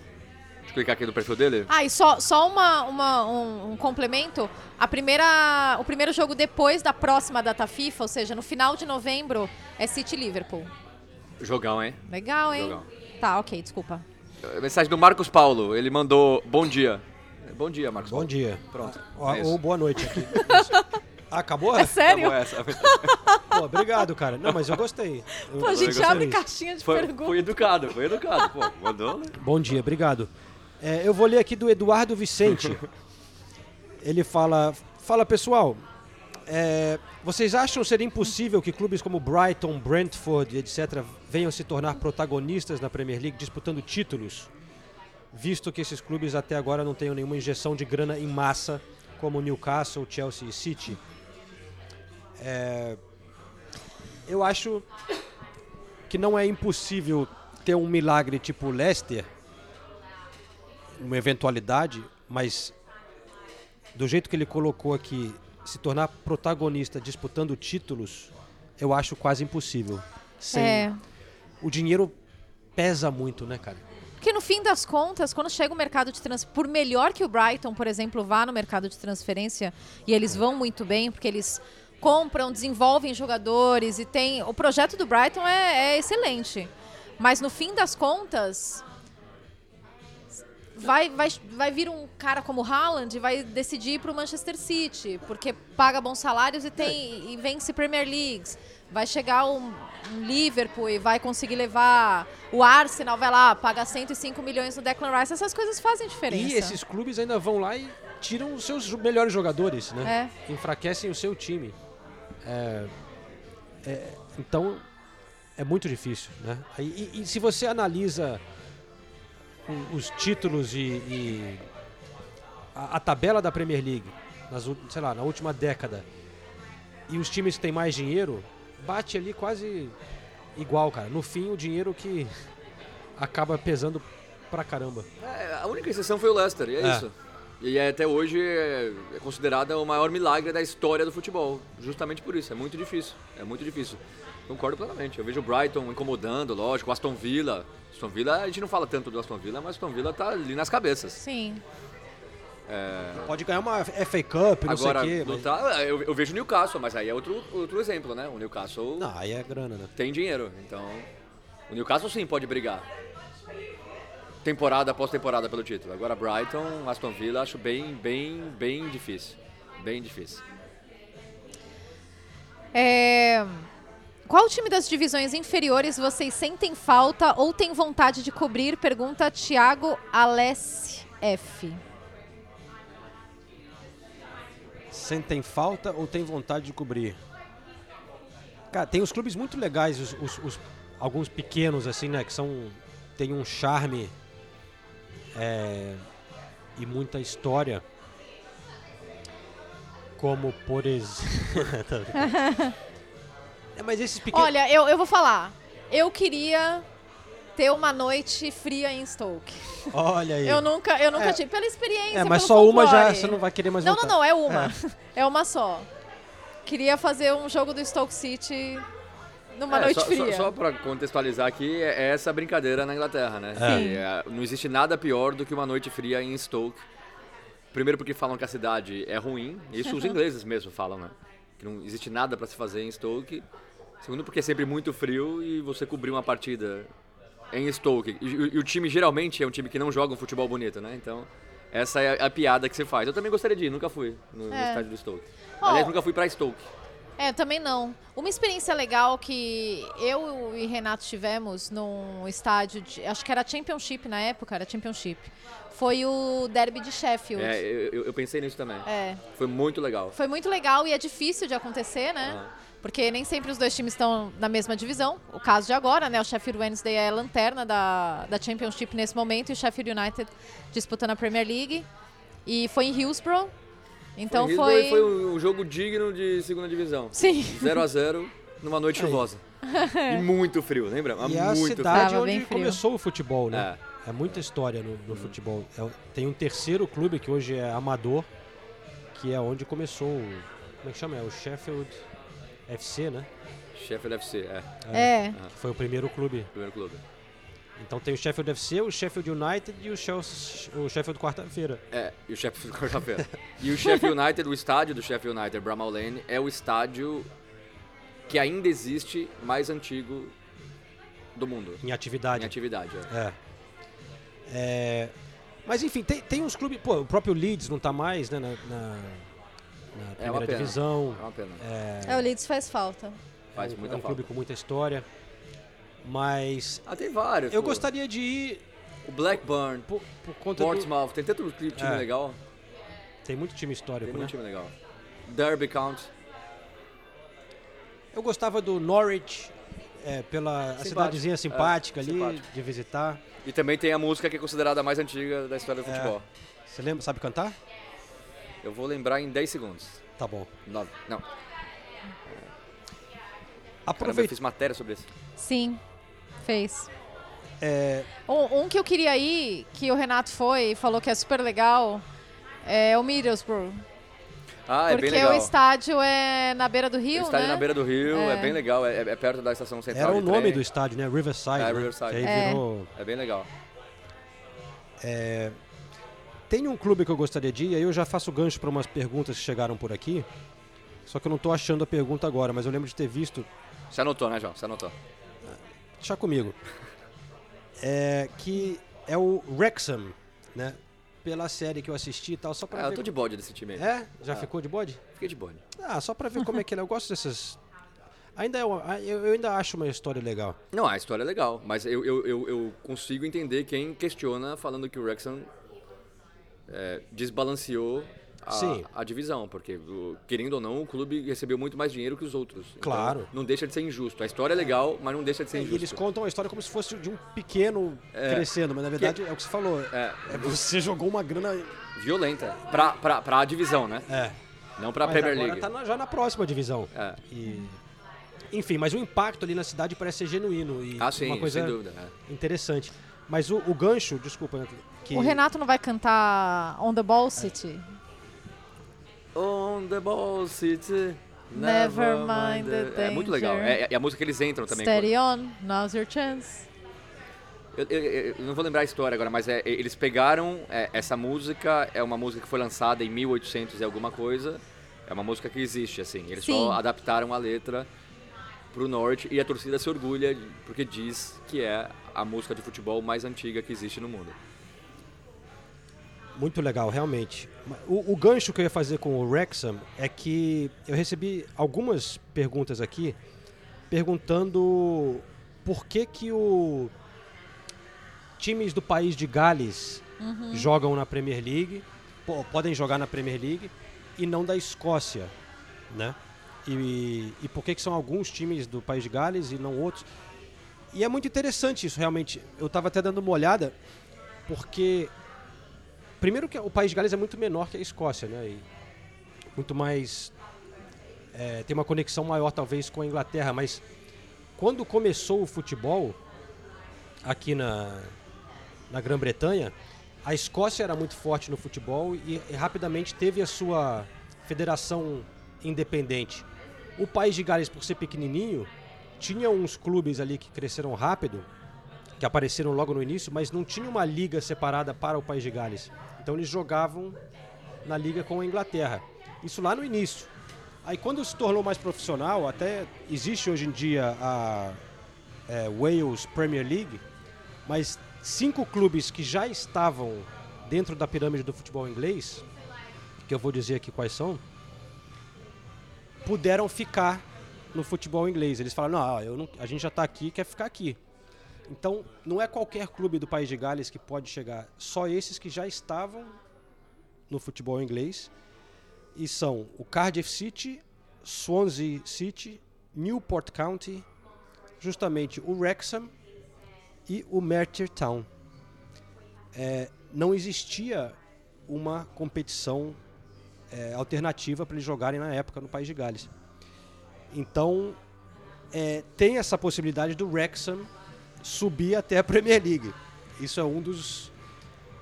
Deixa eu clicar aqui no perfil dele. Ah, e só, só uma, uma- um, um complemento. A primeira, o primeiro jogo depois da próxima data FIFA, ou seja, no final de novembro, é City e Liverpool. Jogão, hein? Legal, hein? Jogão. Tá, ok, desculpa. Mensagem do Marcos Paulo. Ele mandou bom dia. Bom dia, Marcos bom Paulo. dia. Pronto. Ó, é ou boa noite aqui. Ah, acabou? É sério? Acabou essa. Pô, obrigado, cara. Não, mas eu gostei. Eu- Pô, a gente abre caixinha de Foi, perguntas. foi educado, foi educado. Pô, mandou, né? Bom dia, obrigado. É, eu vou ler aqui do Eduardo Vicente. Ele fala: Fala pessoal, é, vocês acham ser impossível que clubes como Brighton, Brentford, etc., venham se tornar protagonistas na Premier League disputando títulos? Visto que esses clubes até agora não tenham nenhuma injeção de grana em massa, como Newcastle, Chelsea e City. É, eu acho que não é impossível ter um milagre tipo Leicester, uma eventualidade, mas do jeito que ele colocou aqui, se tornar protagonista disputando títulos, eu acho quase impossível. Sem É. o dinheiro pesa muito, né, cara? Porque no fim das contas, quando chega o mercado de transferência, por melhor que o Brighton, por exemplo, vá no mercado de transferência, e eles vão muito bem, porque eles compram, desenvolvem jogadores e tem. O projeto do Brighton é, é excelente. Mas no fim das contas. Vai, vai, vai vir um cara como o Haaland e vai decidir ir para o Manchester City, porque paga bons salários e tem e vence Premier Leagues. Vai chegar um, um Liverpool e vai conseguir levar o Arsenal, vai lá, paga 105 milhões no Declan Rice. Essas coisas fazem diferença. E esses clubes ainda vão lá e tiram os seus melhores jogadores, né? É. Enfraquecem o seu time. É, é, então, é muito difícil, né? E, e- se você analisa os títulos e, e a, a tabela da Premier League, nas, sei lá, na última década, e os times que têm mais dinheiro, bate ali quase igual, cara. No fim, o dinheiro que acaba pesando pra caramba. É, a única exceção foi o Leicester, e é, É. isso. E é, até hoje é, é considerada o maior milagre da história do futebol. Justamente por isso, é muito difícil. É muito difícil. Concordo plenamente. Eu vejo o Brighton incomodando, lógico, o Aston Villa. Aston Villa, a gente não fala tanto do Aston Villa, mas o Aston Villa tá ali nas cabeças. Sim. Pode ganhar uma FA Cup, não Agora, sei o quê. mas- lutar, eu, eu vejo o Newcastle, mas aí é outro, outro exemplo, né? O Newcastle Não, aí é grana, né? tem dinheiro, então o Newcastle sim pode brigar. Temporada após temporada pelo título. Agora Brighton, Aston Villa, acho bem, bem, bem difícil. Bem difícil. É, Qual time das divisões inferiores vocês sentem falta ou têm vontade de cobrir? Pergunta Thiago Alessi F. Sentem falta ou tem vontade de cobrir? Cara, tem os clubes muito legais, os, os- os- alguns pequenos assim, né, que são tem um charme é, e muita história. Como por exemplo. é, mas esses pequenos. Olha, eu, eu vou falar. Eu queria ter uma noite fria em Stoke. Olha aí. Eu nunca, eu nunca É. tive. Pela experiência, É, mas só uma já folclore. você não vai querer mais Não, voltar. não, não, é uma. É. uma só. Queria fazer um jogo do Stoke City numa É, noite só, fria. Só, só pra contextualizar aqui, é essa brincadeira na Inglaterra, né? É. É, não existe nada pior do que uma noite fria em Stoke. Primeiro porque falam que a cidade é ruim, isso os ingleses mesmo falam, né? Que não existe nada pra se fazer em Stoke. Segundo porque é sempre muito frio e você cobrir uma partida em Stoke. E, e- e o time geralmente é um time que não joga um futebol bonito, né? Então, essa é a, a piada que se faz. Eu também gostaria de ir, nunca fui no, no É. estádio do Stoke. Aliás, nunca fui pra Stoke. É, também não. Uma experiência legal que eu e Renato tivemos num estádio, de, acho que era Championship na época, era Championship, foi o Derby de Sheffield. É, eu, eu- eu pensei nisso também. É. Foi muito legal. Foi muito legal e é difícil de acontecer, né? Porque nem sempre os dois times estão na mesma divisão. O caso de agora, né? O Sheffield Wednesday é a lanterna da, da Championship nesse momento e o Sheffield United disputando a Premier League. E foi em Hillsborough. Então Hillsborough foi. foi um jogo digno de segunda divisão. Sim. 0 a 0 numa noite chuvosa. E muito frio, lembra? E é a muito cidade Tava onde frio. começou o futebol, né? É, muita história no, no futebol. É tem um terceiro clube que hoje é amador, que é onde começou o... Como é que chama? É o Sheffield FC, né? frio. Sheffield FC, é. É. Que foi o primeiro clube. Primeiro clube. Então tem o Sheffield FC, o Sheffield United e o, Chelsea, o Sheffield quarta-feira. É, e o Sheffield quarta-feira. e o Sheffield United, o estádio do Sheffield United, Bramall Lane, é o estádio que ainda existe mais antigo do mundo. Em atividade. Em atividade, é. É. É, Mas enfim, tem, tem uns clubes. Pô, o próprio Leeds não tá mais, né? Na, na- na É uma primeira pena. divisão. É uma pena. É, É, o Leeds faz falta. Faz é um- muita é um falta. clube com muita história. Mas Ah, tem vários. eu pô. gostaria de ir O Blackburn, por, por conta do. Portsmouth, tem tanto time É. legal. Tem muito time histórico, Tem né? muito time legal. Derby County. Eu gostava do Norwich, é, pela cidadezinha É, simpática ali, simpático. de visitar. E também tem a música que é considerada a mais antiga da história do É. futebol. Você lembra, sabe cantar? Eu vou lembrar em 10 segundos. Tá bom. Nove. Não. Caramba, eu Aproveita. fiz matéria sobre isso. Sim, fez. É, Um, um que eu queria ir, que o Renato foi e falou que é super legal, é o Middlesbrough. Ah, é porque bem legal. o estádio é na beira do rio, o estádio né? na beira do rio, é, É. bem legal, é, é perto da estação central era o nome do estádio, né? Riverside. É, né? Riverside. É. virou. É bem legal. É, tem um clube que eu gostaria de ir, aí eu já faço gancho para umas perguntas que chegaram por aqui. Só que eu não tô achando a pergunta agora, mas eu lembro de ter visto. Você anotou, né, João? Você anotou. Deixa comigo. É, que é o Wrexham, né? Pela série que eu assisti e tal, só pra Ah, eu ver. tô de bode desse time aí. É? Já Ah. ficou de bode? Fiquei de bode. Ah, só pra ver como é que ele é. Eu gosto dessas. Ainda é uma- eu, eu ainda acho uma história legal. Não, a história é legal, mas eu, eu, eu, eu consigo entender quem questiona falando que o Wrexham é, desbalanceou a, Sim. a divisão, porque, querendo ou não, o clube recebeu muito mais dinheiro que os outros. Então, Claro. não deixa de ser injusto. A história é legal, mas não deixa de ser É, e injusto. eles contam a história como se fosse de um pequeno É. crescendo, mas na verdade é o que você falou. É, É, você jogou uma grana. violenta. Pra, pra, pra divisão, né? É. Não pra mas Premier agora League. tá na- já na próxima divisão. É. E- Enfim, mas o impacto ali na cidade parece ser genuíno e Ah, sim, uma coisa sem dúvida. é. interessante. Mas o, o gancho, desculpa, que O Renato não vai cantar On the Ball City? On the ball city. Never mind the É muito legal. danger. É, é a música que eles entram também. Steady on, now's your chance. Eu, eu- eu não vou lembrar a história agora, mas é, eles pegaram é, essa música, é uma música que foi lançada em 1800 e alguma coisa. É uma música que existe, assim. Eles Sim. só adaptaram a letra pro norte e a torcida se orgulha porque diz que é a música de futebol mais antiga que existe no mundo. Muito legal, realmente. O, o gancho que eu ia fazer com o Wrexham é que eu recebi algumas perguntas aqui perguntando por que que o times do país de Gales Uhum. jogam na Premier League, po- podem jogar na Premier League e não da Escócia, né? E, e por que que são alguns times do país de Gales e não outros? E é muito interessante isso, realmente. Eu estava até dando uma olhada, porque primeiro que o país de Gales é muito menor que a Escócia, né? E muito mais é, tem uma conexão maior talvez com a Inglaterra, mas quando começou o futebol aqui na na Grã-Bretanha, a Escócia era muito forte no futebol e, e rapidamente teve a sua federação independente. O país de Gales, por ser pequenininho, tinha uns clubes ali que cresceram rápido, que apareceram logo no início, mas não tinha uma liga separada para o país de Gales. Então eles jogavam na liga com a Inglaterra. Isso lá no início. Aí quando se tornou mais profissional, até existe hoje em dia a é, Wales Premier League, mas cinco clubes que já estavam dentro da pirâmide do futebol inglês, que eu vou dizer aqui quais são, puderam ficar no futebol inglês. Eles falaram, não, não- a gente já está aqui, quer ficar aqui. Então, não é qualquer clube do país de Gales que pode chegar, só esses que já estavam no futebol inglês. E são o Cardiff City, Swansea City, Newport County, justamente o Wrexham e o Merthyr Town. É, não existia uma competição é, alternativa para eles jogarem na época no país de Gales. Então, é, tem essa possibilidade do Wrexham subir até a Premier League. Isso é um dos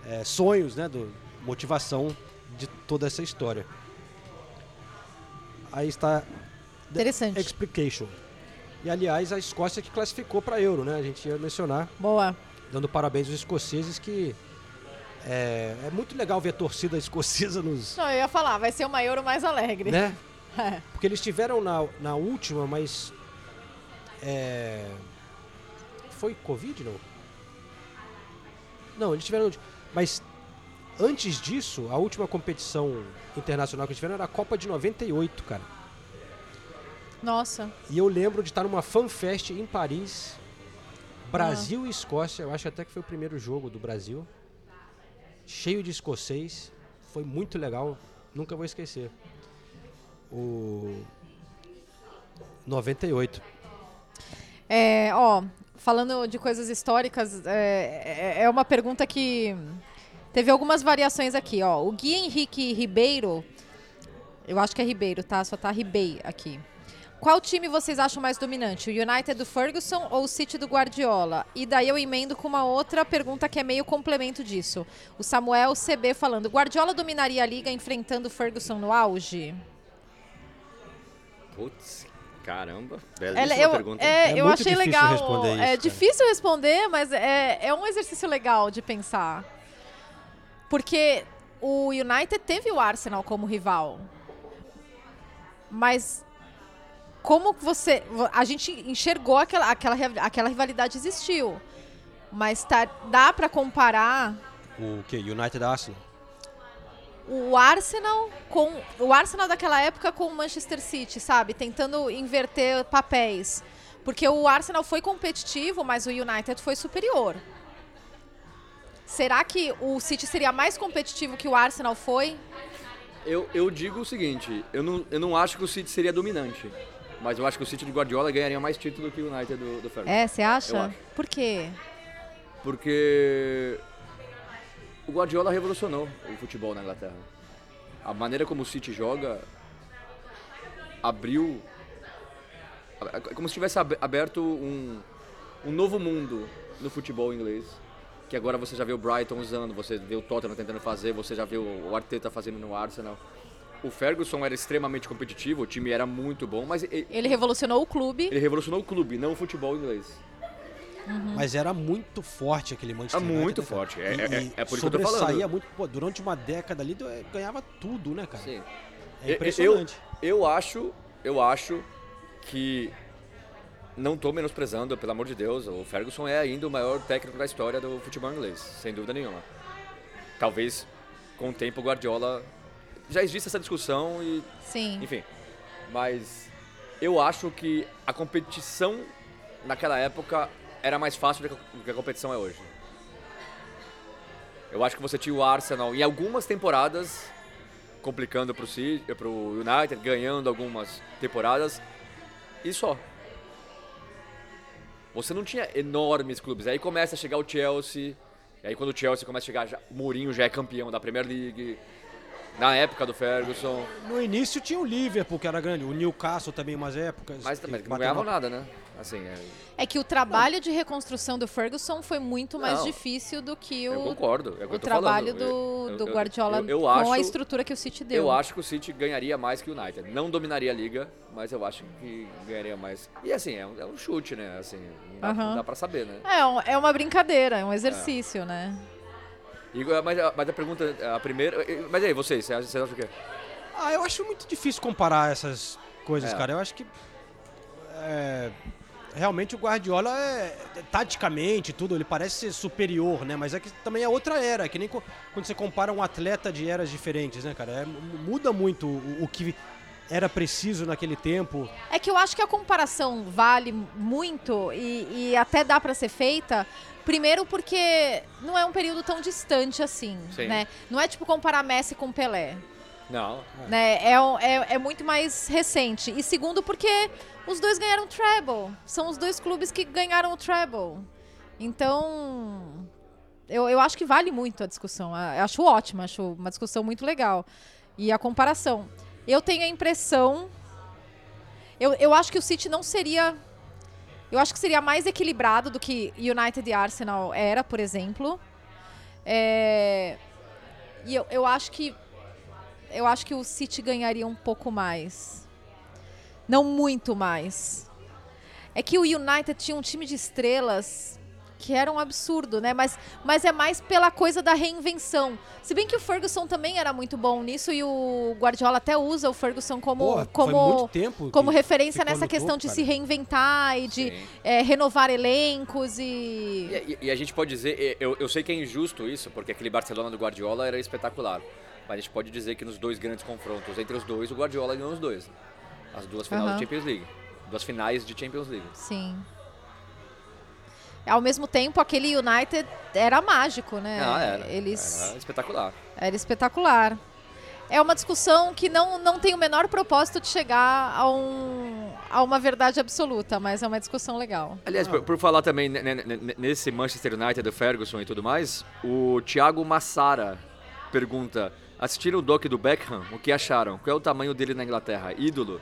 é, sonhos, né, do motivação de toda essa história. Aí está The Interessante. Explication. E aliás, a Escócia que classificou para Euro, né? A gente ia mencionar, Boa. dando parabéns aos escoceses que é, é muito legal ver a torcida escocesa nos, Não, eu ia falar, vai ser uma Euro mais alegre. né? É. Porque eles tiveram na, na última, mas. É, foi Covid, não? Não, eles tiveram. Mas antes disso, a última competição internacional que eles tiveram era a Copa de 98, cara. Nossa. E eu lembro de estar numa fanfest em Paris, Brasil e Escócia. Eu acho até que foi o primeiro jogo do Brasil. Cheio de escocês. Foi muito legal. Nunca vou esquecer. O 98. É, ó, falando de coisas históricas, é, é- é uma pergunta que teve algumas variações aqui, ó. O Gui Henrique Ribeiro, eu acho que é Ribeiro, tá? Só tá Ribei aqui. Qual time vocês acham mais dominante? O United do Ferguson ou o City do Guardiola? E daí eu emendo com uma outra pergunta que é meio complemento disso. O Samuel CB falando: Guardiola dominaria a liga enfrentando o Ferguson no auge? Putz, caramba. Ela- Belíssima eu, pergunta. é, É eu muito achei difícil legal. responder isso, é cara. difícil responder, mas é, é um exercício legal de pensar. Porque o United teve o Arsenal como rival. Mas como você. A gente enxergou aquela, aquela, aquela rivalidade existiu. Mas tá, dá pra comparar O que? United Arsenal? O Arsenal com o Arsenal daquela época com o Manchester City, sabe? Tentando inverter papéis. Porque o Arsenal foi competitivo, mas o United foi superior. Será que o City seria mais competitivo que o Arsenal foi? Eu, eu digo o seguinte, eu não, eu não acho que o City seria dominante. Mas eu acho que o City de Guardiola ganharia mais título que o United do, do Ferguson. É, você acha? acho. Por quê? Porque o Guardiola revolucionou o futebol na Inglaterra. A maneira como o City joga abriu. É como se tivesse ab- aberto um, um novo mundo no futebol inglês. Que agora você já vê o Brighton usando, você vê o Tottenham tentando fazer, você já vê o o Arteta fazendo no Arsenal. O Ferguson era extremamente competitivo, o time era muito bom, mas ele, Ele revolucionou o clube. ele revolucionou o clube, não o futebol inglês. Mas era muito forte aquele Manchester É United. muito né, forte, é- E- é- e é por isso que eu tô falando. muito. Pô, durante uma década ali, do- ganhava tudo, né, cara? Sim. É impressionante. Eu, eu acho, eu acho que não tô menosprezando, pelo amor de Deus, o Ferguson é ainda o maior técnico da história do futebol inglês, sem dúvida nenhuma. Talvez com o tempo o Guardiola já existe essa discussão e Sim. enfim. Mas eu acho que a competição naquela época era mais fácil do que a- competição é hoje. Eu acho que você tinha o Arsenal em algumas temporadas complicando pro, City, pro United, ganhando algumas temporadas e só. Você não tinha enormes clubes. Aí começa a chegar o Chelsea. E aí quando o Chelsea começa a chegar, já, o Mourinho já é campeão da Premier League. Na época do Ferguson. No início tinha o Liverpool, que era grande, o Newcastle também umas épocas. Mas também não ganhavam nada, né? Assim, é, É que o trabalho de reconstrução do Ferguson foi muito mais Não. difícil do que eu o, concordo. É o que o eu trabalho do, Eu- do eu- Guardiola eu- eu com acho- a estrutura que o City deu. Eu acho que o City ganharia mais que o United. Não dominaria a liga, mas eu acho que ganharia mais. E assim, é um, é um chute, né? Assim, não não dá pra saber, né? É, um- é uma brincadeira, é um exercício, né? E, mas, a- mas a pergunta, a primeira. Mas aí, vocês, vocês acham o quê? Ah, eu acho muito difícil comparar essas coisas, É. cara. Eu acho que. é, realmente o Guardiola é. Taticamente e tudo, ele parece ser superior, né? Mas é que também é outra era. Que nem quando você compara um atleta de eras diferentes, né, cara? É, mu- muda muito o, o que era preciso naquele tempo. É que eu acho que a comparação vale muito e, e até dá pra ser feita. Primeiro porque não é um período tão distante assim, Sim. né? Não é tipo comparar Messi com Pelé, Não. né? É, é, é muito mais recente. E segundo porque os dois ganharam treble. São os dois clubes que ganharam o treble. Então, eu, eu acho que vale muito a discussão. Eu acho ótima, acho uma discussão muito legal. E a comparação. Eu tenho a impressão. Eu, eu acho que o City não seria. Eu acho que seria mais equilibrado do que United e Arsenal era, por exemplo. É, e eu, eu acho que. Eu acho que o City ganharia um pouco mais. Não muito mais. É que o United tinha um time de estrelas que era um absurdo, né? Mas, mas é mais pela coisa da reinvenção. Se bem que o Ferguson também era muito bom nisso e o Guardiola até usa o Ferguson como, Pô, como, como referência nessa questão topo, de cara. se reinventar e de é, renovar elencos e. E, e- e a gente pode dizer, eu, eu sei que é injusto isso, porque aquele Barcelona do Guardiola era espetacular. Mas a gente pode dizer que nos dois grandes confrontos entre os dois, o Guardiola ganhou os dois. As duas finais da Champions League. Duas finais de Champions League. Sim. Ao mesmo tempo, aquele United era mágico, né? Ah, era. Eles Era espetacular. era espetacular. É uma discussão que não, não tem o menor propósito de chegar a, um, a uma verdade absoluta, mas é uma discussão legal. Aliás, por, por falar também ne- ne- ne- nesse Manchester United do Ferguson e tudo mais, o Thiago Massara pergunta: assistiram o doc do Beckham? O que acharam? Qual é o tamanho dele na Inglaterra? Ídolo?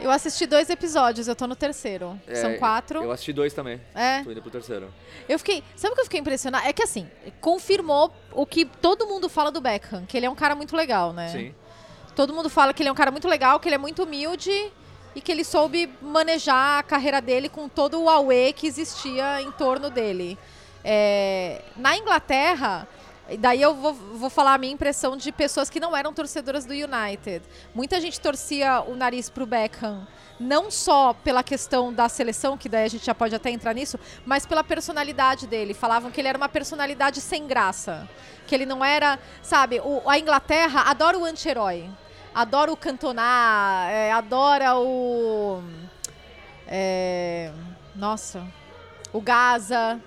Eu assisti dois episódios, eu tô no terceiro. São É, quatro. Eu assisti dois também. É. Tô indo pro terceiro. Eu fiquei. Sabe o que eu fiquei impressionada? É que assim, confirmou o que todo mundo fala do Beckham, que ele é um cara muito legal, né? Sim. Todo mundo fala que ele é um cara muito legal, que ele é muito humilde e que ele soube manejar a carreira dele com todo o auê que existia em torno dele. É, na Inglaterra, daí eu vou, vou falar a minha impressão de pessoas que não eram torcedoras do United. Muita gente torcia o nariz pro Beckham, não só pela questão da seleção, que daí a gente já pode até entrar nisso, mas pela personalidade dele. Falavam que ele era uma personalidade sem graça. Que ele não era, sabe, o- a Inglaterra adora o anti-herói. Adora o Cantona, é, adora o. é, nossa. O Gaza,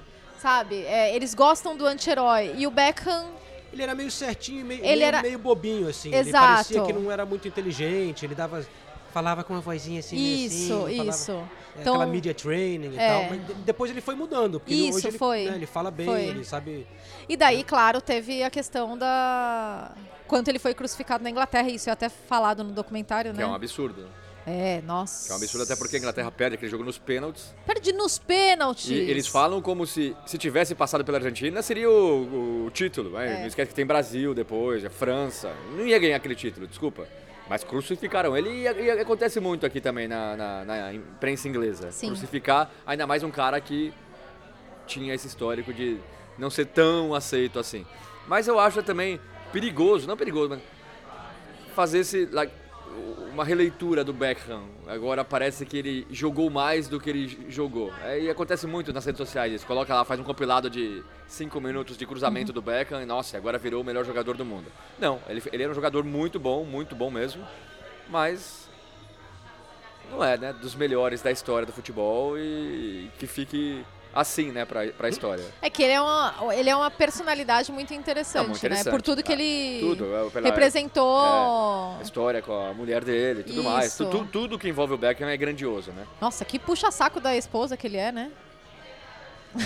sabe? É, eles gostam do anti-herói. E o Beckham. Ele era meio certinho, meio, Ele meio, era- meio bobinho, assim. Ele Exato. parecia que não era muito inteligente, ele dava. Falava com uma vozinha assim. Isso, assim, falava- isso. é, Então- aquela media training e É. tal. Mas de- depois ele foi mudando. Porque ele- Isso, hoje ele, foi. né, ele fala bem, Foi. ele sabe. E daí, claro, teve a questão da. Quanto ele foi crucificado na Inglaterra, isso é até falado no documentário, Que né? é um absurdo. É, nossa. Que é um absurdo até porque a Inglaterra perde aquele jogo nos pênaltis. Perde nos pênaltis. E eles falam como se se tivesse passado pela Argentina seria o, o título. né? É. Não esquece que tem Brasil depois, a França. Não ia ganhar aquele título, desculpa. Mas crucificaram ele e, e acontece muito aqui também na, na- na imprensa inglesa. Sim. Crucificar ainda mais um cara que tinha esse histórico de não ser tão aceito assim. Mas eu acho também perigoso, não perigoso, mas fazer esse. like, uma releitura do Beckham. Agora parece que ele jogou mais do que ele jogou. É, e acontece muito nas redes sociais. Eles colocam lá, faz um compilado de 5 minutos de cruzamento do Beckham e, nossa, agora virou o melhor jogador do mundo. Não, ele, ele era um jogador muito bom, muito bom mesmo. Mas não é, né? Dos melhores da história do futebol e que fique assim, né, pra, pra história. É que ele é uma, ele é uma personalidade muito interessante, Não, muito interessante. né? Por tudo que Ah, ele tudo, é, pela- representou. A história com a mulher dele e tudo mais. Tu- Isso. tu- tudo que envolve o Beckham é grandioso, né? Nossa, que puxa-saco da esposa que ele é, né?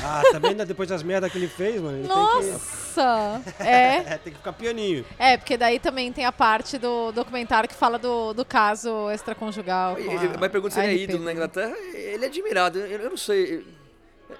Ah, também ainda depois das merdas que ele fez, mano. Ele Nossa! Tem que... É. tem que ficar pianinho. É, porque daí também tem a parte do documentário que fala do, do caso extraconjugal. E- com a- Mas pergunta se ele é ídolo na. Inglaterra. Ele é admirado. Eu, eu não sei.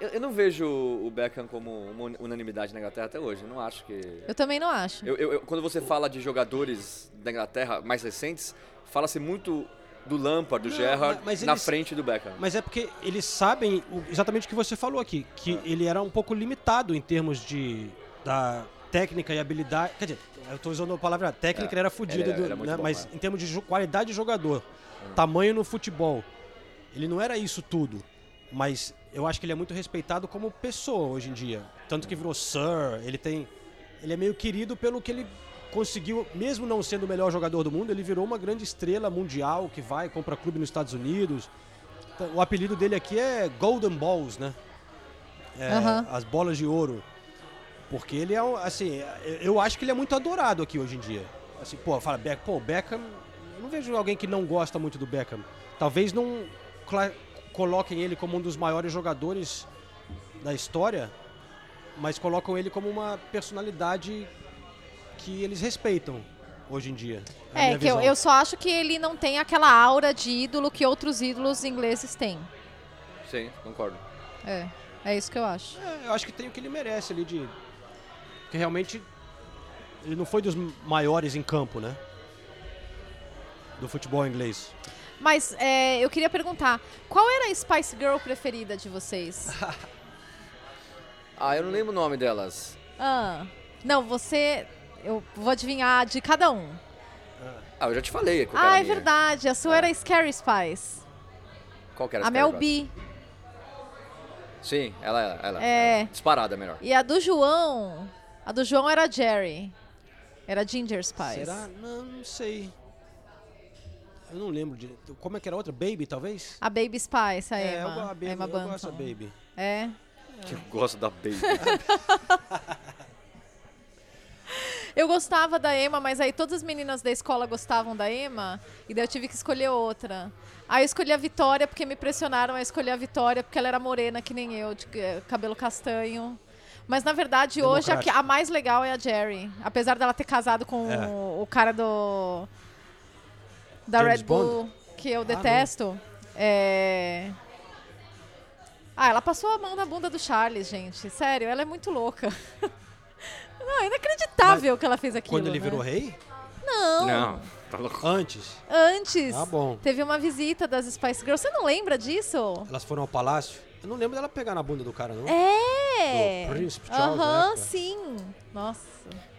Eu, eu não vejo o Beckham como uma unanimidade na Inglaterra até hoje. Eu não acho que. Eu também não acho. Eu- eu- eu- quando você fala de jogadores da Inglaterra mais recentes, fala-se muito do Lampard, do Não, Gerrard, mas na eles- frente do Beckham. Mas é porque eles sabem o- exatamente o que você falou aqui, que ele era um pouco limitado em termos de da técnica e habilidade. Quer dizer, eu tô usando a palavra técnica, É, ele era fodido, ele era- do- era muito né, bom, mas é. em termos de qualidade de jogador, tamanho no futebol, ele não era isso tudo. Mas eu acho que ele é muito respeitado como pessoa hoje em dia. Tanto que virou Sir, ele tem. Ele é meio querido pelo que ele conseguiu, mesmo não sendo o melhor jogador do mundo, ele virou uma grande estrela mundial que vai, compra clube nos Estados Unidos. Então, O apelido dele aqui é Golden Balls, né? É. As bolas de ouro. Porque ele é, um, assim, eu- acho que ele é muito adorado aqui hoje em dia. Assim, pô, fala, Beck, pô, Beckham, eu não vejo alguém que não gosta muito do Beckham. Talvez não coloquem ele como um dos maiores jogadores da história, mas colocam ele como uma personalidade que eles respeitam hoje em dia. É, que eu, eu só acho que ele não tem aquela aura de ídolo que outros ídolos ingleses têm. Sim, concordo. É, é isso que eu acho. É, eu acho que tem o que ele merece ali de. Porque realmente ele não foi dos maiores em campo, né? Do futebol inglês. Mas é, eu queria perguntar, qual era a Spice Girl preferida de vocês? Ah, eu não lembro o nome delas. Ah, não, você. Eu vou adivinhar de cada um. Ah, eu já te falei. Ah, é minha. verdade. A sua era Scary Spice. Qual que era A as Mel? B. Sim, ela, ela, ela. É. ela. Disparada melhor. E a do João. A do João era Jerry. Era Ginger Spice. Será? Não, não sei. Eu não lembro de. Como é que era a outra? Baby, talvez? A Baby Spice, a É, eu, Emma. a Baby, a Emma eu gosto da. Baby. É. Eu gosto da Baby. Eu gostava da Emma, mas aí todas as meninas da escola gostavam da Emma, e daí eu tive que escolher outra. Aí eu escolhi a Vitória porque me pressionaram a escolher a Vitória porque ela era morena que nem eu, de eh, cabelo castanho. Mas na verdade hoje a, a mais legal é a Jerry, apesar dela ter casado com É. o, o cara do da James Red Bull, que eu não. detesto. É... Ah, ela passou a mão na bunda do Charles, gente. Sério, ela é muito louca. Não, é inacreditável o que ela fez aquilo. Quando ele né? virou rei? Não. Não, tá louco. Antes. Antes. Ah, bom. Teve uma visita das Spice Girls. Você não lembra disso? Elas foram ao palácio. Eu não lembro dela pegar na bunda do cara, não. É. Do Príncipe Charles, Aham, sim. Nossa.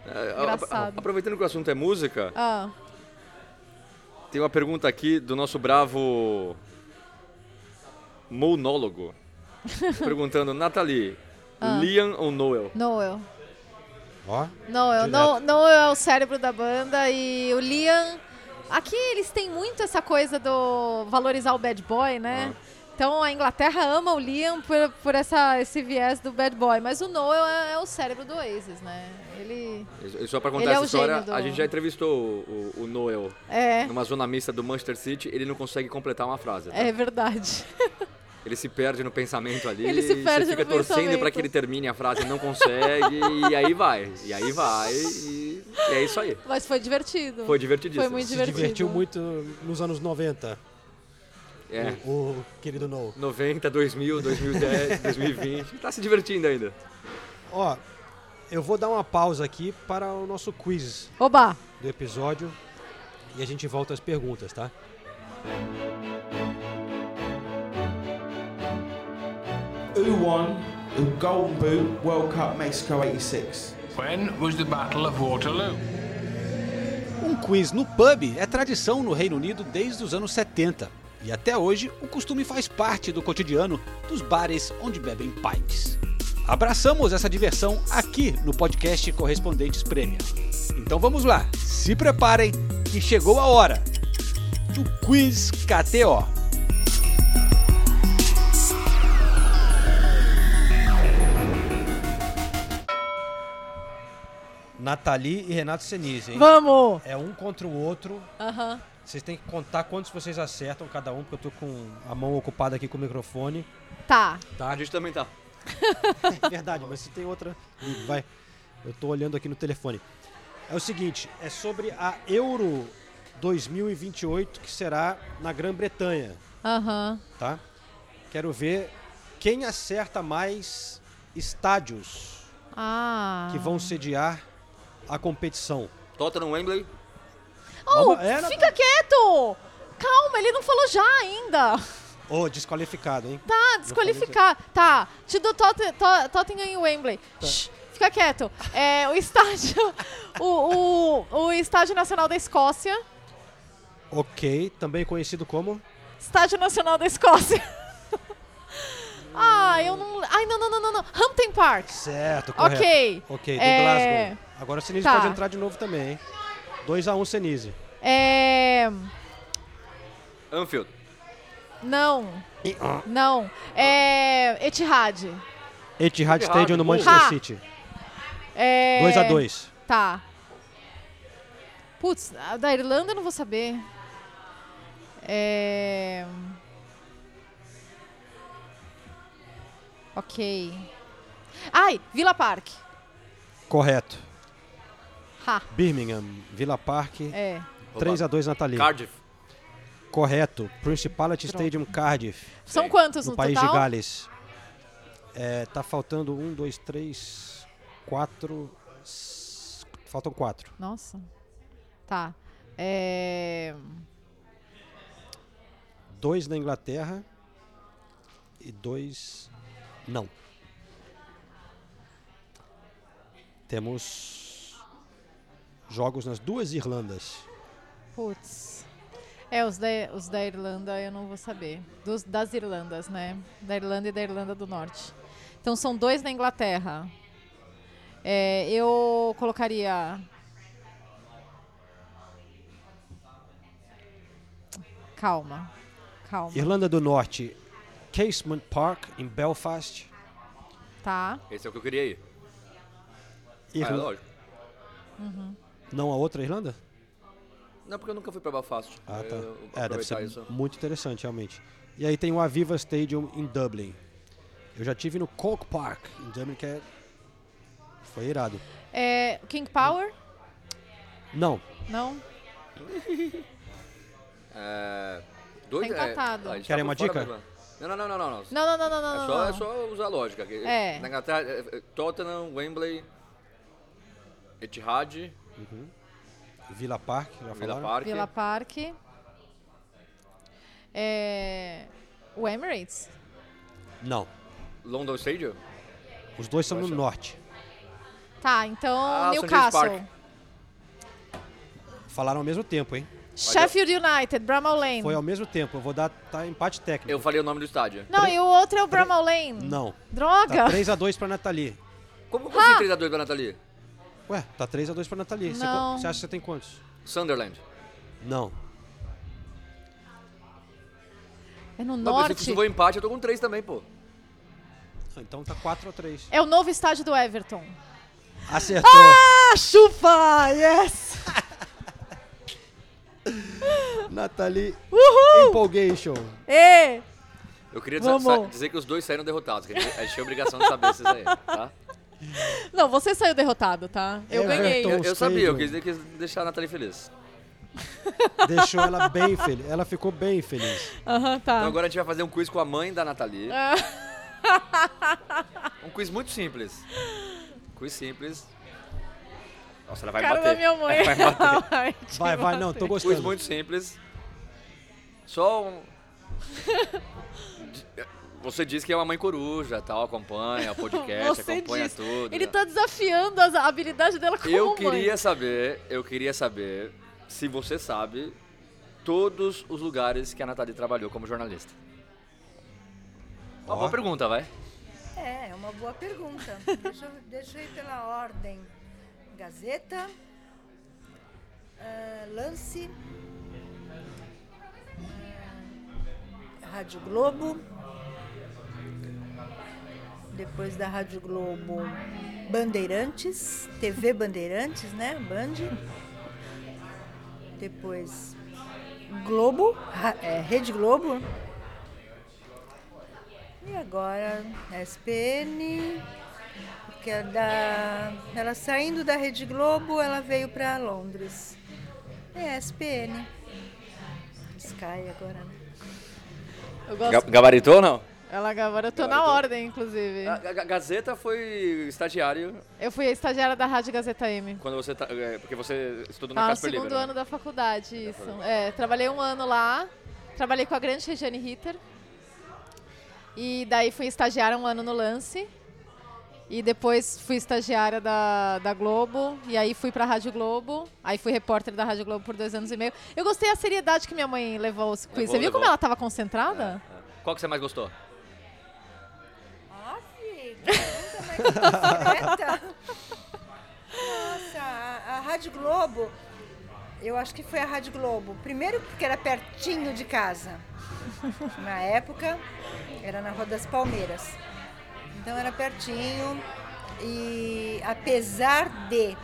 É, a- a- Engraçado. aproveitando que o assunto é música, Ah, tem uma pergunta aqui do nosso bravo monólogo. perguntando, Nathalie, Ah. Liam ou Noel? Noel. Ó. Noel. Direto. No, Noel é o cérebro da banda e o Liam. Aqui eles têm muito essa coisa do valorizar o bad boy, né? Então a Inglaterra ama o Liam por, por essa, esse viés do bad boy, mas o Noel é, é o cérebro do Oasis, né? Ele. E só pra contar Ele é essa o história, do- a gente já entrevistou o, o- o Noel É. numa zona mista do Manchester City, ele não consegue completar uma frase. tá? É verdade. Ele se perde no pensamento ali, Ele se perde você fica no torcendo pra que ele termine a frase e não consegue, e aí vai, e aí vai, e, e é isso aí. Mas foi divertido. Foi divertidíssimo. Foi muito Se divertido. divertiu muito nos anos 90. É. O, o querido Noel. 90, 2000, 2010, 2020, tá se divertindo ainda. Ó, eu vou dar uma pausa aqui para o nosso quiz Oba! do episódio e a gente volta às perguntas, tá? Who won the Golden Boot World Cup Mexico 86? When was the Battle of Waterloo? Um quiz no pub é tradição no Reino Unido desde os anos 70 e até hoje o costume faz parte do cotidiano dos bares onde bebem pints. Abraçamos essa diversão aqui no podcast Correspondentes Premier. Então vamos lá, se preparem que chegou a hora do Quiz KTO. Nathalie e Renato Senise, hein? Vamos! É um contra o outro. Aham. Vocês têm que contar quantos vocês acertam cada um, porque eu tô com a mão ocupada aqui com o microfone. Tá. Tá? A gente também tá. É verdade, mas se tem outra. Vai. Eu tô olhando aqui no telefone. É o seguinte, é sobre a Euro 2028, que será na Grã-Bretanha, Aham. tá? Quero ver quem acerta mais estádios Ah. que vão sediar a competição. Tottenham Wembley. Oh, é, fica quieto! Calma, ele não falou já ainda. Ô, desqualificado, hein? Tá, desqualificar. Tá, te dou Tot- To- Tottenham e Wembley. Tá. Shh, fica quieto. É, o estádio. o, o, o Estádio Nacional da Escócia. Ok, também conhecido como Estádio Nacional da Escócia. ah, eu não. Ai, não, não, não, não, não. Hampton Park. Certo, correto. Ok. Ok, do É, Glasgow. Agora o Senise tá. pode entrar de novo também, hein? 2x1 Senise. É. Anfield. Não. Não. É. Etihad. Etihad Etihad, Stadium no. Manchester Ha. City. É... 2x2. Tá. Putz, da Irlanda eu não vou saber. É... Ok. Ai, Villa Park. Correto. Ha. Birmingham, Villa Park. É. 3x2 Nathalie. Cardiff. Correto. Principality Droga. Stadium Cardiff. São quantos no, no país total? de Gales. É, tá faltando um, dois, três, quatro. Faltam quatro. Nossa. Tá. É... Dois na Inglaterra e dois. Não. Temos jogos nas duas Irlandas. Putz. É, os da, os da Irlanda eu não vou saber. Dos, das Irlandas, né? Da Irlanda e da Irlanda do Norte. Então são dois na Inglaterra. É, eu colocaria. Calma. Calma. Irlanda do Norte, Casement Park, em Belfast. Tá. Esse é o que eu queria ir. Ah, é lógico. Uhum. Não a outra Irlanda? Não, porque eu nunca fui pra Belfast. Ah, tá. Eu É, deve ser isso. muito interessante, realmente. E aí tem o Aviva Stadium em Dublin. Eu já tive no Coke Park, em Dublin, que é... Foi irado. É, King Power? Não, Não? É, dois, Tá empatado. É, a gente Querem tá uma dica? mesmo. Não, não, não, não, não. não. Não, não, não. É só, não. é só usar a lógica. É. Na Inglaterra, é, é, Tottenham, Wembley, Etihad, Villa Park, já Villa falaram? Park. Villa Park. É, o Emirates? Não, London Stadium. os dois são no norte. Tá, então Ah, Newcastle. Falaram ao mesmo tempo, hein? Sheffield United, Bramall Lane. Foi ao mesmo tempo, eu vou dar tá, empate técnico. Eu falei o nome do estádio. Não, e o outro é o Bramall Lane. Não. Droga. Tá 3x2 pra Nathalie. Como que assim 3x2 pra Nathalie? Ué, tá 3x2 pra Nathalie. Você Não. acha que você tem quantos? Sunderland. Não. É no Não, porque norte. se for empate, eu tô com 3 também, pô. Então tá 4x3. É o novo estádio do Everton. Acertou. Ah, chupa! Yes! Nathalie Uhul! Empolgation. Ê! Eu queria Vamos. dizer que os dois saíram derrotados. que A gente a gente tinha obrigação de saber esses aí, tá? Não, você saiu derrotado, tá? Eu Everton. ganhei. Eu, eu sabia, eu quis, quis deixar a Nathalie feliz. Deixou ela bem feliz. Ela ficou bem feliz. Aham, tá. Então agora a gente vai fazer um quiz com a mãe da Nathalie. Ah. Um quiz muito simples. Quiz simples. Nossa, ela vai Cara bater. da minha mãe. Vai bater. Vai Vai, vai, não, tô Quiz gostando. muito simples. Só um... Você diz que é uma mãe coruja, tal, acompanha o podcast, Você acompanha disse. tudo. Ele né? tá desafiando as- a habilidade dela como Eu mãe. queria saber, eu queria saber se você sabe todos os lugares que a Nathalie trabalhou como jornalista. Uma Ó. boa pergunta, vai. É, é uma boa pergunta. deixa, eu, deixa eu ir pela ordem. Gazeta, ah, Lance, ah, Rádio Globo, depois da Rádio Globo, Bandeirantes, TV Bandeirantes, né? Band. Depois Globo, é, Rede Globo. E agora SPN, que é da, ela saindo da Rede Globo, ela veio para Londres. É SPN. Sky agora, né? Gabaritou ou não? Ela agora eu tô na Gabaritou. ordem, inclusive. A, Ga- Gazeta foi estagiário Eu fui a estagiária da Rádio Gazeta M. quando você tá, é, porque você estudou na Ah, no Casper segundo Libero. né? ano da faculdade, isso. É, trabalhei um ano lá, trabalhei com a grande Regiane Ritter. E daí fui estagiária um ano no Lance. E depois fui estagiária da, da Globo. E aí fui pra Rádio Globo. Aí fui repórter da Rádio Globo por dois anos e meio. Eu gostei da seriedade que minha mãe levou os quiz. Você viu como levou. ela tava concentrada? Qual que você mais gostou? Nossa, a, Rádio Globo, eu acho que foi a Rádio Globo. Primeiro porque era pertinho de casa. Na época, era na Rua das Palmeiras. Então era pertinho. E apesar de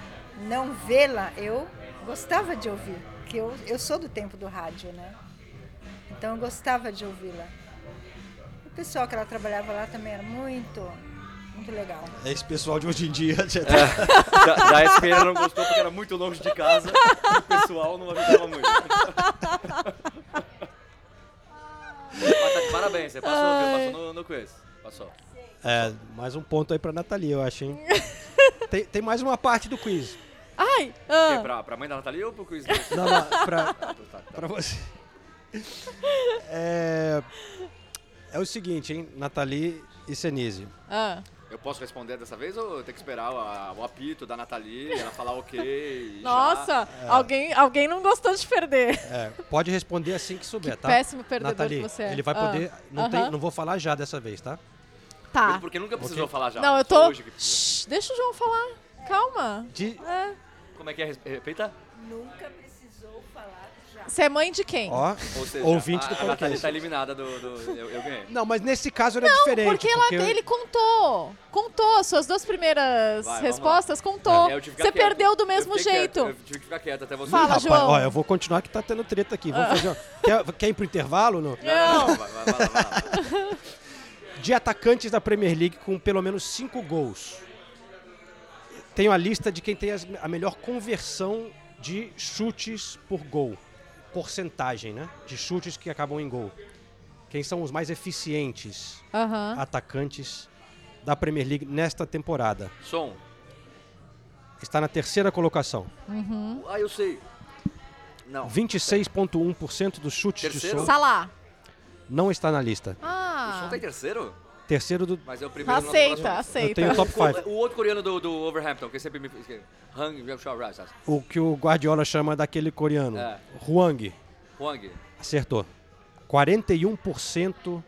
não vê-la, eu gostava de ouvir. Porque eu, eu sou do tempo do rádio, né? Então eu gostava de ouvi-la. O pessoal que ela trabalhava lá também era muito, muito legal. Esse pessoal de hoje em dia já É. tá- da, da SPN não gostou porque era muito longe de casa e o pessoal não avisava muito. Mas tá de parabéns, você passou? Passou no, no quiz. Passou. É, mais um ponto aí pra Nathalie, eu acho, hein? tem, tem mais uma parte do quiz. Ai! Quê? Pra, pra mãe da Nathalie ou pro quiz? Não, não, pra, Tá, tá. pra você. É, é o seguinte, hein? Nathalie e Senise. Ah. Eu posso responder dessa vez ou eu tenho que esperar o, o apito da Nathalie, ela falar ok? e já? Nossa, É. alguém, alguém não gostou de perder. É, pode responder assim que souber, tá? péssimo perdedor Nathalie, que você é. Ele vai Ah, poder. Não, tem, aham. não vou falar já dessa vez, tá? Tá. Porque nunca precisou Ok. falar já. Não, eu tô. que. Shhh, deixa o João falar. Calma. De- É. Como é que é? Repita? Nunca precisou. Você é mãe de quem? Ó, Ou seja, ouvinte a, do a Nathalie podcast. tá eliminada do... do- eu, eu ganhei. Não, mas nesse caso era Não, diferente. porque, ela, ele contou. Contou. As suas duas primeiras Vai, vamos respostas contou. É, eu tive que Você ficar quieto. perdeu do Eu mesmo fiquei jeito. quieto, Eu tive que ficar quieto até você. Fala, Rapaz, João. ó, eu vou continuar que tá tendo treta aqui. Vamos Ah. fazer. Quer, quer ir pro intervalo? Não? Não, não, vai, vai, vai lá, vai lá. De atacantes da Premier League com pelo menos cinco gols. Tenho a lista de quem tem as- a melhor conversão de chutes por gol. Porcentagem, né? De chutes que acabam em gol. Quem são os mais eficientes Aham. atacantes da Premier League nesta temporada? Som. Está na terceira colocação. Uhum. Ah, eu sei. Não. 26,1% dos chutes Terceiro? de som Salá. não está na lista. O Ah. som tá em terceiro? Terceiro do. Mas é o primeiro nosso Aceita, próximo. aceita. Eu tenho o top O, 5. o outro coreano do, do Overhampton, que sempre me... Hang. O que o Guardiola chama daquele coreano. É. Huang. Huang. Acertou. 41,7.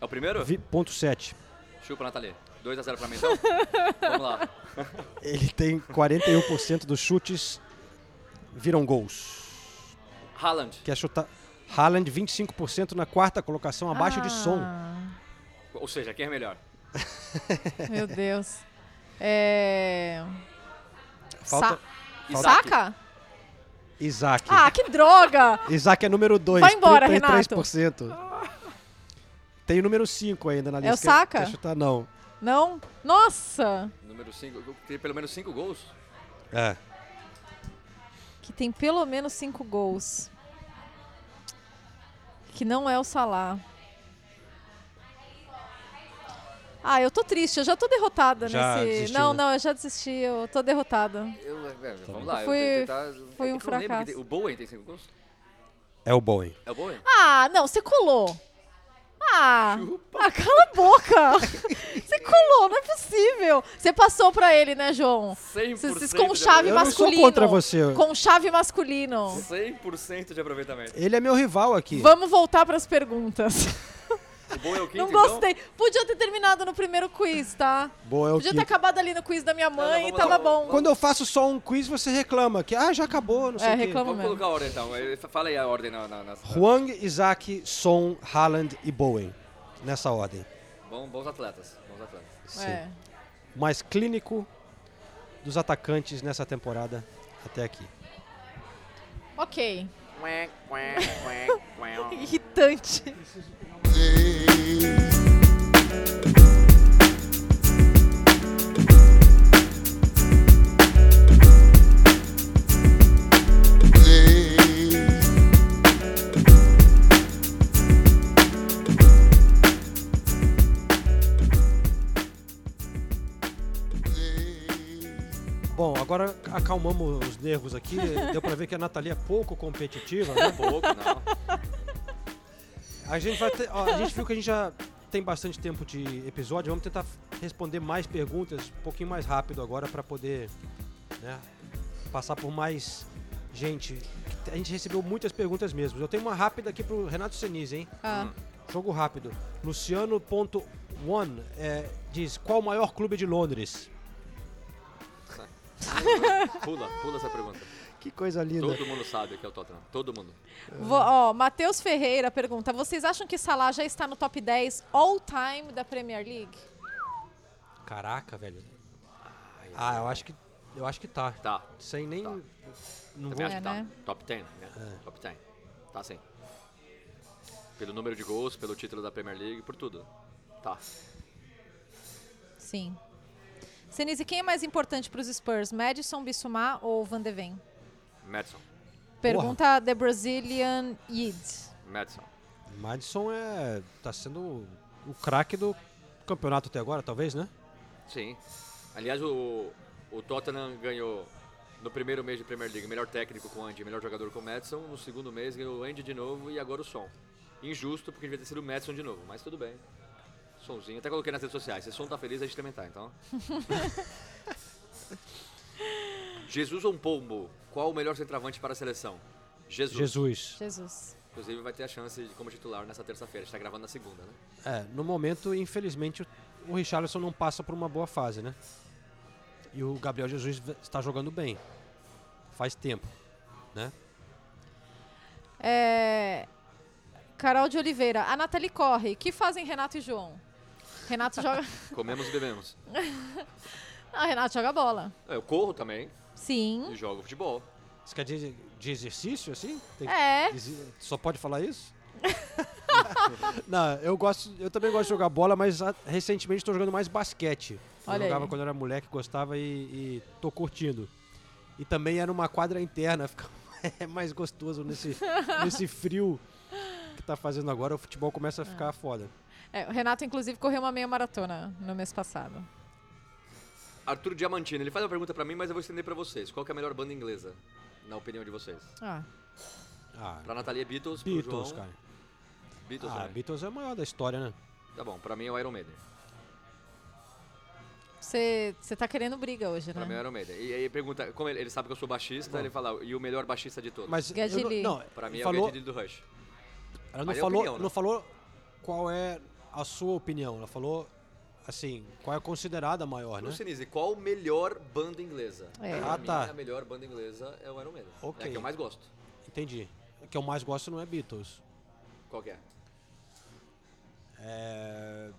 É o primeiro? vi- ponto sete. Chupa, Nathalie. 2x0 pra mim, então. Vamos lá. Ele tem 41% dos chutes viram gols. Haaland. Quer chutar. Haaland, 25% na quarta colocação, abaixo de som. Ou seja, quem é melhor? Meu Deus. É. Falta- Sa- Isaac. Saca? Isaac. Ah, que droga! Isaac é número 2. Vai embora, 33%. Tem o número 5 ainda na É lista. o Quer- Saka? Quer chutar? Não. Não? Nossa! Número 5. Tem pelo menos 5 gols? É. Que tem pelo menos cinco gols. Que não é o Salah. Ah, eu tô triste, eu já tô derrotada Já nesse. desistiu, não, né? não, eu já desisti, eu tô derrotada. Eu, é, vamos lá. Foi- eu tenho que tentar... foi é um eu fracasso. tem- O Bowen tem 5 gols? É o Bowen. É o Bowen? Ah, não, você colou. Ah, ah, cala a boca. Você ridículo! Não é possível! Você passou pra ele, né, João? 100% Vocês com chave Eu não sou masculino. contra você. Com chave masculino. 100% de aproveitamento. Ele é meu rival aqui. Vamos voltar pras perguntas. O bom é o quinto, Não então? gostei. Podia ter terminado no primeiro quiz, tá? Boa, é o Podia ter quinto. acabado ali no quiz da minha mãe e vamos tava lá, bom. Quando eu faço só um quiz, você reclama que ah, já acabou, não sei É, o quê. reclama Vamos mesmo. colocar a ordem então. Eh, Fala aí a ordem na. na, na... Huang, Isaac, Son, Haaland e Bowen. Nessa ordem. Bom, bons atletas. Bons atletas. Sim. É. Mais clínico dos atacantes nessa temporada até aqui. Ok. Irritante. Acalmamos os nervos aqui. Deu pra ver que a Nathalie é pouco competitiva, né? Pouco, não. A gente, vai ter- ó, a gente viu que a gente já tem bastante tempo de episódio. Vamos tentar responder mais perguntas um pouquinho mais rápido agora pra poder né, passar por mais gente. A gente recebeu muitas perguntas mesmo. Eu tenho uma rápida aqui pro Renato Senise, hein? Ah. Jogo rápido. Luciano.one é, diz: Qual o maior clube de Londres? Pula, pula essa pergunta. Que coisa linda. Todo mundo sabe que é o Tottenham. Todo mundo. Vo- ó, Matheus Ferreira pergunta: vocês acham que Salah já está no top 10 all time da Premier League? Caraca, velho. Ah, eu acho que. Eu acho que tá. Tá. Sem nem. Não Também vou. acho que tá. né? Top 10, né? Top 10. Tá sim. Pelo número de gols, pelo título da Premier League, por tudo. Tá. Sim. Senise, quem é mais importante para os Spurs? Madison, Bissouma ou Van de Ven? Madison. Pergunta The Brazilian Yid. Madison. Madison é. tá sendo o, craque do campeonato até agora, talvez, né? Sim. Aliás, o, o Tottenham ganhou no primeiro mês de Premier League melhor técnico com o Andy, melhor jogador com o Madison. No segundo mês ganhou o Andy de novo e agora o Som. Injusto, porque devia ter sido o Madison de novo, mas tudo bem. Sonzinho. Até coloquei nas redes sociais. Se o Som tá feliz, a gente também tá, então. Jesus ou Pombo? Qual o melhor centroavante para a seleção? Jesus. Jesus. Jesus. Inclusive vai ter a chance de como titular nessa terça-feira. A gente tá gravando na segunda, né? É, no momento, infelizmente, o- Richarlison não passa por uma boa fase, né? E o Gabriel Jesus está jogando bem. Faz tempo, né? É, Carol de Oliveira. A Nathalie corre. O que fazem Renato e João? Renato joga. Comemos e bebemos. Ah, Renato joga bola. É, Eu corro também Sim. e jogo futebol. Você quer dizer de exercício, assim? Tem- É. Só pode falar isso? não, eu gosto, eu também gosto de jogar bola, mas recentemente estou jogando mais basquete. Eu Olha jogava aí. quando eu era moleque, gostava e, e tô curtindo. E também era uma quadra interna, fica é mais gostoso nesse, nesse frio que tá fazendo agora, o futebol começa a ficar foda. É, o Renato, inclusive, correu uma meia maratona no mês passado. Arthur Diamantino, ele faz uma pergunta pra mim, mas eu vou estender pra vocês. Qual que é a melhor banda inglesa, na opinião de vocês? Ah. Ah, Pra Natalia é Beatles, pro Beatles, João... cara. Beatles, Ah, né? Beatles é a maior da história, né? Tá bom, pra mim é o Iron Maiden. Você você tá querendo briga hoje, Pra mim é o né? Iron Maiden. E aí pergunta, como ele, ele sabe que eu sou baixista, ele fala, e o melhor baixista de todos? Mas não, não, Pra mim é falou, o Geddy Lee do Rush. ela não é falou, opinião, né? não falou qual é a sua opinião. Ela falou assim, qual é considerada a maior, né? No Sinise, qual a melhor banda inglesa? É. Pra Ah, mim, tá. a melhor banda inglesa é o Iron Maiden. É Ok. a que eu mais gosto. Entendi. O que eu mais gosto não é Beatles. Qual que é? É.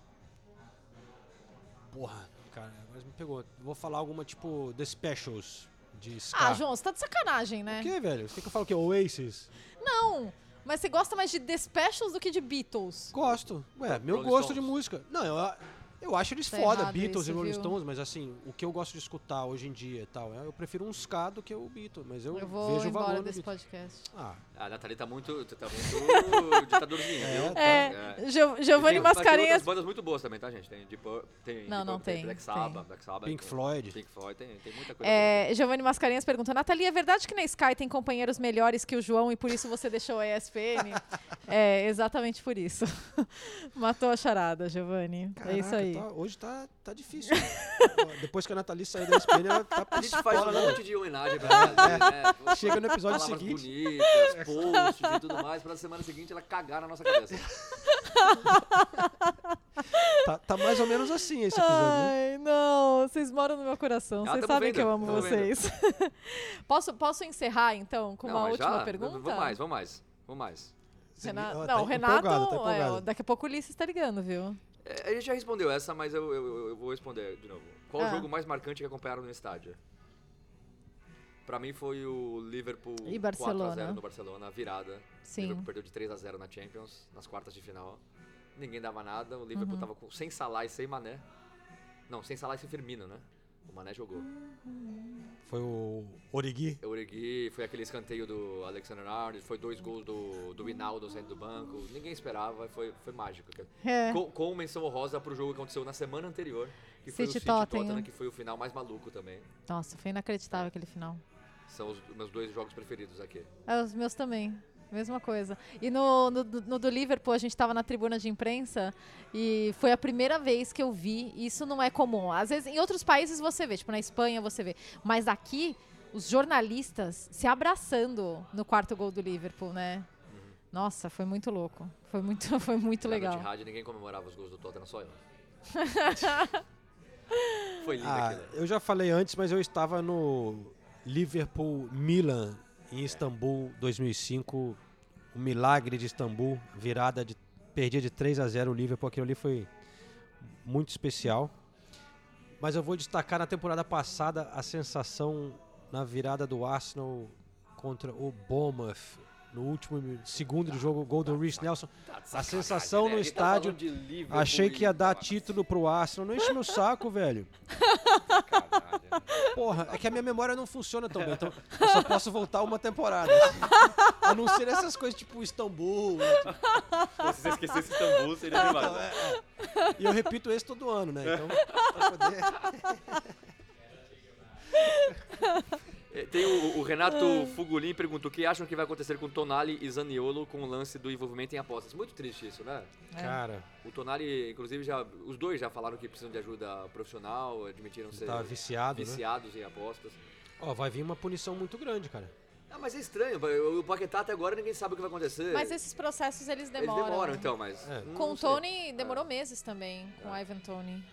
Porra, cara, agora me pegou. Vou falar alguma tipo The Specials de Ska. Ah, João, você tá de sacanagem, né? O que, velho? Você quer que eu fale o quê? Oasis? Não, mas você gosta mais de The Specials do que de Beatles. Gosto. Ué, meu Rolling gosto de Stones. música. Não, eu, eu acho eles Tá foda, Beatles isso, e Rolling viu? Stones, mas assim, o que eu gosto de escutar hoje em dia e tal, é- eu prefiro um ska do que o Beatles, mas eu, Eu vou vejo o embora valor no desse podcast. Ah, A Nathalie tá muito, tá muito ditadorzinha, É, viu? tá. É, Gio- E Giovanni tem- mas Tem Mascarenhas. outras bandas muito boas também, tá, gente? Tem tem Não, não Purple, tem, Black tem. Sabbath, Black Sabbath. Pink tem- Floyd. Pink Floyd, tem, tem muita coisa boa. É, Giovanni Mascarenhas pergunta: Nathalie, é verdade que na Sky tem companheiros melhores que o João e por isso você deixou a ESPN? É, exatamente por isso. Matou a charada, Giovanni. é isso aí. tá- hoje tá, tá difícil. Ó, Depois que a Nathalie saiu da SPN, ela tá A gente faz um né? monte de homenagem pra ela, né? Pô, Chega no episódio seguinte. bonitas, posts e tudo mais, pra semana seguinte ela cagar na nossa cabeça. Tá, tá mais ou menos assim esse episódio. Ai, não, vocês moram no meu coração. Ah, Vocês sabem vendo, que eu amo vocês. posso, posso encerrar, então, com Não, uma última já? pergunta? Vamos mais, vamos mais. Vamos mais. Renato, não, tá o Renato, empolgado, tá é, daqui a pouco o Ulisses tá ligando, viu? É, a gente já respondeu essa, mas eu, eu- eu vou responder de novo. Qual Ah. o jogo mais marcante que acompanharam no estádio? Pra mim foi o Liverpool E Barcelona. 4x0 no Barcelona, a virada. Sim. O Liverpool perdeu de 3x0 na Champions, nas quartas de final. Ninguém dava nada, o Liverpool Uhum. tava com, sem Salah e sem Mané. Não, sem Salah e sem Firmino, né? O Mané jogou. Foi o Origi. Eu ergui, foi aquele escanteio do Alexander Arnold, foi dois gols do, do Hinaldo saindo do banco. Ninguém esperava, foi, foi mágico. É. Com, com menção honrosa pro jogo que aconteceu na semana anterior, que foi o City City Tottenham. Tottenham, que foi o final mais maluco também. Nossa, foi inacreditável aquele final. São os meus dois jogos preferidos aqui. É, os meus também. Mesma coisa. E no, no, no do Liverpool, a gente estava na tribuna de imprensa e foi a primeira vez que eu vi. Isso não é comum. Às vezes, em outros países você vê, tipo na Espanha você vê. Mas aqui, os jornalistas se abraçando no quarto gol do Liverpool, né? Nossa, foi muito louco. Foi muito, foi muito Lá legal. No Etihad, ninguém comemorava os gols do Tottenham, só eu. Foi lindo Ah, aquilo. eu já falei antes, mas eu estava no Liverpool Milan em Istambul 2005, o milagre de Istambul, virada de perdia de 3 a 0 o Liverpool, aquilo ali foi muito especial. Mas eu vou destacar na temporada passada a sensação na virada do Arsenal contra o Bournemouth. No último segundo de jogo, o gol do Nelson. A sensação né? no tá estádio. Achei que ia dar título pro Arsenal. Não enche meu saco, velho. Porra, é que a minha memória não funciona tão bem, então eu só posso voltar uma temporada. assim. A não ser essas coisas tipo Istambul. tipo- Pô, se você esquecesse Istambul, seria demais. Então, é, é. E eu repito esse todo ano, né? Então, pra poder... Eh, Tem o, o Renato Fugulin perguntou o que acham que vai acontecer com Tonali e Zaniolo com o lance do envolvimento em apostas. Muito triste isso, né? Cara, O Tonali, inclusive, já, os dois já falaram que precisam de ajuda profissional, admitiram ser tava viciado, né? viciados em apostas. Ó, vai vir uma punição muito grande, cara. Ah, mas é estranho, o Paquetá até agora ninguém sabe o que vai acontecer. Mas esses processos eles Eles demoram. demoram então, mas... É. Com o. Tony demorou meses também, com o Ivan Tony.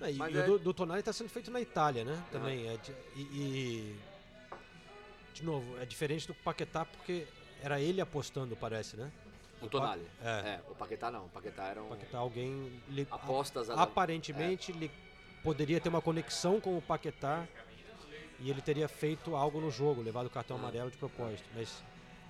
É, e Mas e o é- do, do Tonali tá sendo feito na Itália, né? Também. É e, e- De novo, é diferente do Paquetá porque era ele apostando, parece, né? O Tonali. É. É, o Paquetá não. O Paquetá era um... Paquetá, alguém. Lhe, Apostas a- aparentemente, ele poderia ter uma conexão com o Paquetá e ele teria feito algo no jogo, levado o cartão amarelo de propósito. Mas.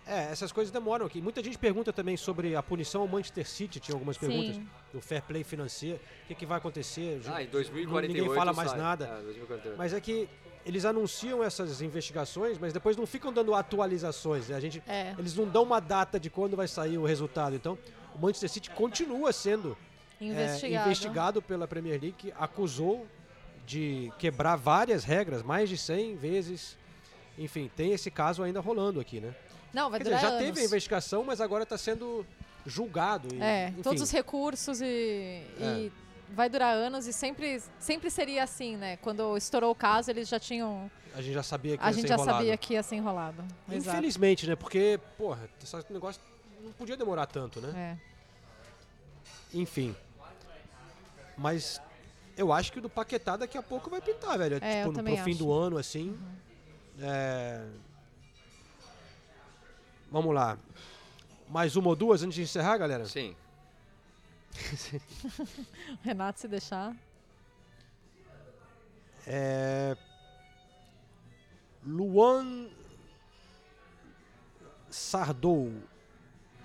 É, essas coisas demoram aqui. Muita gente pergunta também sobre a punição ao Manchester City, tinha algumas Sim. perguntas do fair play financeiro. O que, que vai acontecer? Ah, em Não- 2048 Ninguém fala mais sai. nada. É, 2048. Mas é que eles anunciam essas investigações, mas depois não ficam dando atualizações. né? A gente, É. Eles não dão uma data de quando vai sair o resultado. Então, o Manchester City continua sendo é, Investigado. investigado pela Premier League, que acusou de quebrar várias regras, mais de 100 vezes. Enfim, tem esse caso ainda rolando aqui, né? Não, vai Quer dizer, durar já anos. teve a investigação, mas agora está sendo julgado. e, É, enfim. todos os recursos e, e vai durar anos e sempre, sempre seria assim, né? Quando estourou o caso, eles já tinham. A gente já sabia que A ia gente ser já enrolado. sabia que ia ser enrolado. Exato. Infelizmente, né? Porque, porra, esse negócio não podia demorar tanto, né? É. Enfim. Mas eu acho que o do Paquetá daqui a pouco vai pintar, velho. É, eu tipo, no, pro fim acho. do ano, assim. É... Vamos lá. Mais uma ou duas antes de encerrar, galera? Sim. Renato, se deixar. É... Luan Sardou.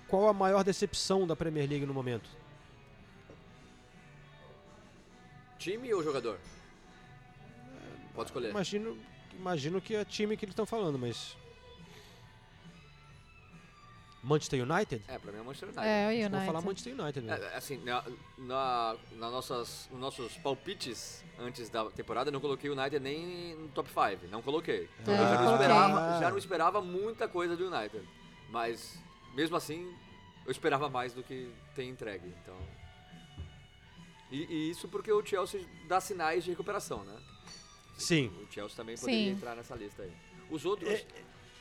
Qual a maior decepção da Premier League no momento? Time ou jogador? Pode escolher. Imagino, imagino que é time que eles estão falando, mas. Manchester United? É, pra mim é Manchester United. É, o Vou United. falar Manchester United. né? É, assim, na, na, na nossas, nos nossos palpites antes da temporada, eu não coloquei o United nem no top 5. Não coloquei. É, eu já não, esperava, já não esperava muita coisa do United. Mas, mesmo assim, eu esperava mais do que tem entregue, então... E, e isso porque o Chelsea dá sinais de recuperação, né? Sim. O Chelsea também poderia Sim. entrar nessa lista aí. Os outros... É,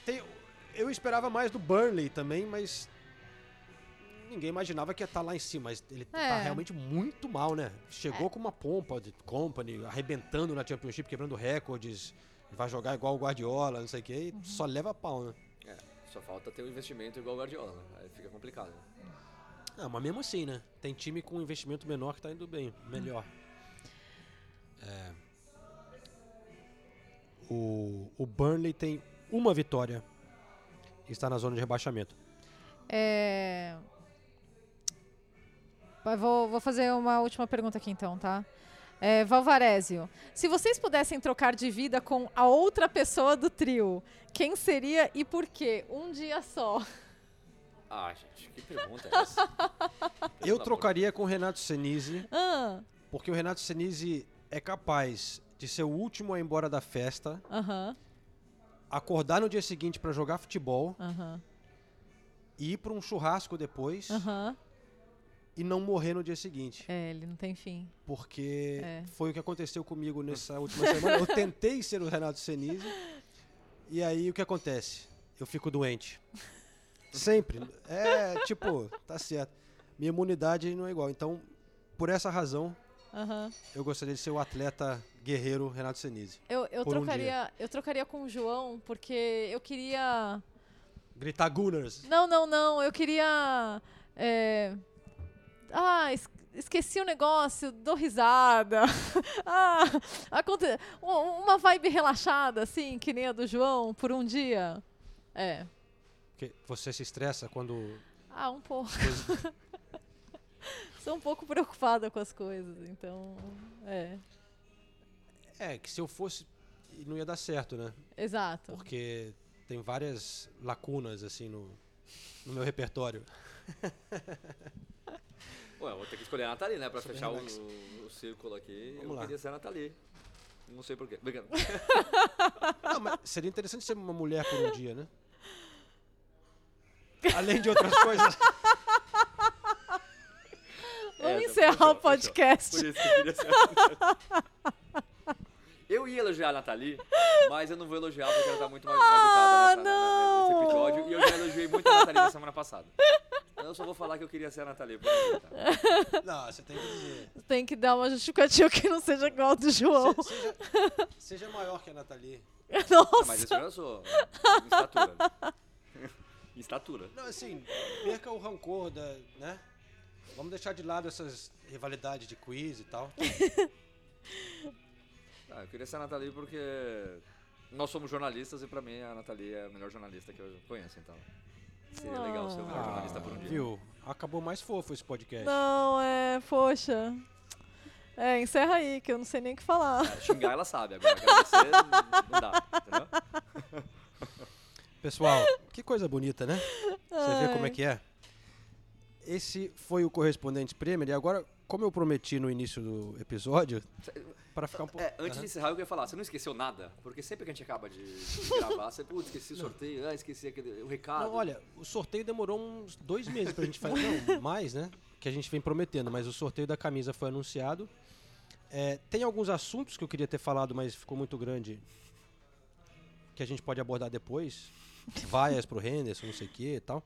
tem- eu esperava mais do Burnley também, mas ninguém imaginava que ia estar lá em cima. Mas ele tá É. realmente muito mal, né? Chegou com uma pompa de company, arrebentando na Championship, quebrando recordes, vai jogar igual o Guardiola, não sei o quê, e só leva pau, né? É, só falta ter um investimento igual o Guardiola, aí fica complicado. Ah, mas mesmo assim, né? Tem time com investimento menor que tá indo bem, melhor. É. O, o Burnley tem uma vitória está na zona de rebaixamento. É... Mas Vou, vou fazer uma última pergunta aqui então, tá? É, Valvarésio, se vocês pudessem trocar de vida com a outra pessoa do trio, quem seria e por quê? Um dia só. Ah, gente, que pergunta é essa? Eu trocaria com o Renato Senise, Ah, porque o Renato Senise é capaz de ser o último a ir embora da festa, Aham, acordar no dia seguinte para jogar futebol, e ir para um churrasco depois e não morrer no dia seguinte. É, ele não tem fim. Porque É. foi o que aconteceu comigo nessa última semana. Eu tentei ser o Renato Senise. E aí o que acontece? Eu fico doente. Sempre. É, tipo, tá certo. Minha imunidade não é igual. Então, por essa razão, Aham. eu gostaria de ser o atleta guerreiro Renato Senise. Eu, eu, Por um trocaria, eu trocaria com o João porque eu queria. Gritar Gunners. Não, não, não. Eu queria. é, Ah, es- esqueci o negócio, dou risada. ah, aconte... um- Uma vibe relaxada, assim, que nem a do João, por um dia. É. Você se estressa quando. Ah, um pouco. Sou um pouco preocupada com as coisas, então. É. É, que se eu fosse. Não ia dar certo, né? Exato. Porque tem várias lacunas, assim, no, no meu repertório. Eu vou ter que escolher a Nathalie, né? Pra fechar o, o círculo aqui. Vamos eu lá. queria ser a Nathalie. Não sei porquê. Obrigado. Não, mas seria interessante ser uma mulher por um dia, né? Além de outras coisas. Vamos Essa, encerrar fechou, o podcast. fechou. Por isso que eu queria ser a Nathalie. Eu ia elogiar a Nathalie, mas eu não vou elogiar porque ela tá muito mais, mais Ah, educada nessa, nesse episódio. E eu já elogiei muito a Nathalie na semana passada. Então eu só vou falar que eu queria ser a Nathalie. Por um tá? Não, você tem que dizer. Tem que dar uma justificativa que não seja igual ao do João. Se- seja, seja maior que a Nathalie. Nossa. Ah, mas isso eu já sou. Em estatura. Em estatura. Não, assim, perca o rancor da. né? Vamos deixar de lado essas rivalidades de quiz e tal. Ah, eu queria ser a Nathalie porque nós somos jornalistas e pra mim a Nathalie é a melhor jornalista que eu conheço, então. Seria legal ser o melhor jornalista por um dia. Ah, Viu? Acabou mais fofo esse podcast. Não, é, poxa. É, encerra aí, que eu não sei nem o que falar. É, xingar ela sabe, agora agradecer não não dá, entendeu? Pessoal, que coisa bonita, né? Você vê como é que é? Esse foi o Correspondente Premier e agora, como eu prometi no início do episódio, para ficar um pouco... É, antes de encerrar, eu queria falar, você não esqueceu nada? Porque sempre que a gente acaba de, de gravar, você, putz, esqueci o sorteio, ah, esqueci aquele, o recado. Não, olha, o sorteio demorou uns dois meses pra gente fazer. Não, mais, né? Que a gente vem prometendo, mas o sorteio da camisa foi anunciado. É, tem alguns assuntos que eu queria ter falado, mas ficou muito grande. Que a gente pode abordar depois. Vaias pro Henderson, não sei o que e tal.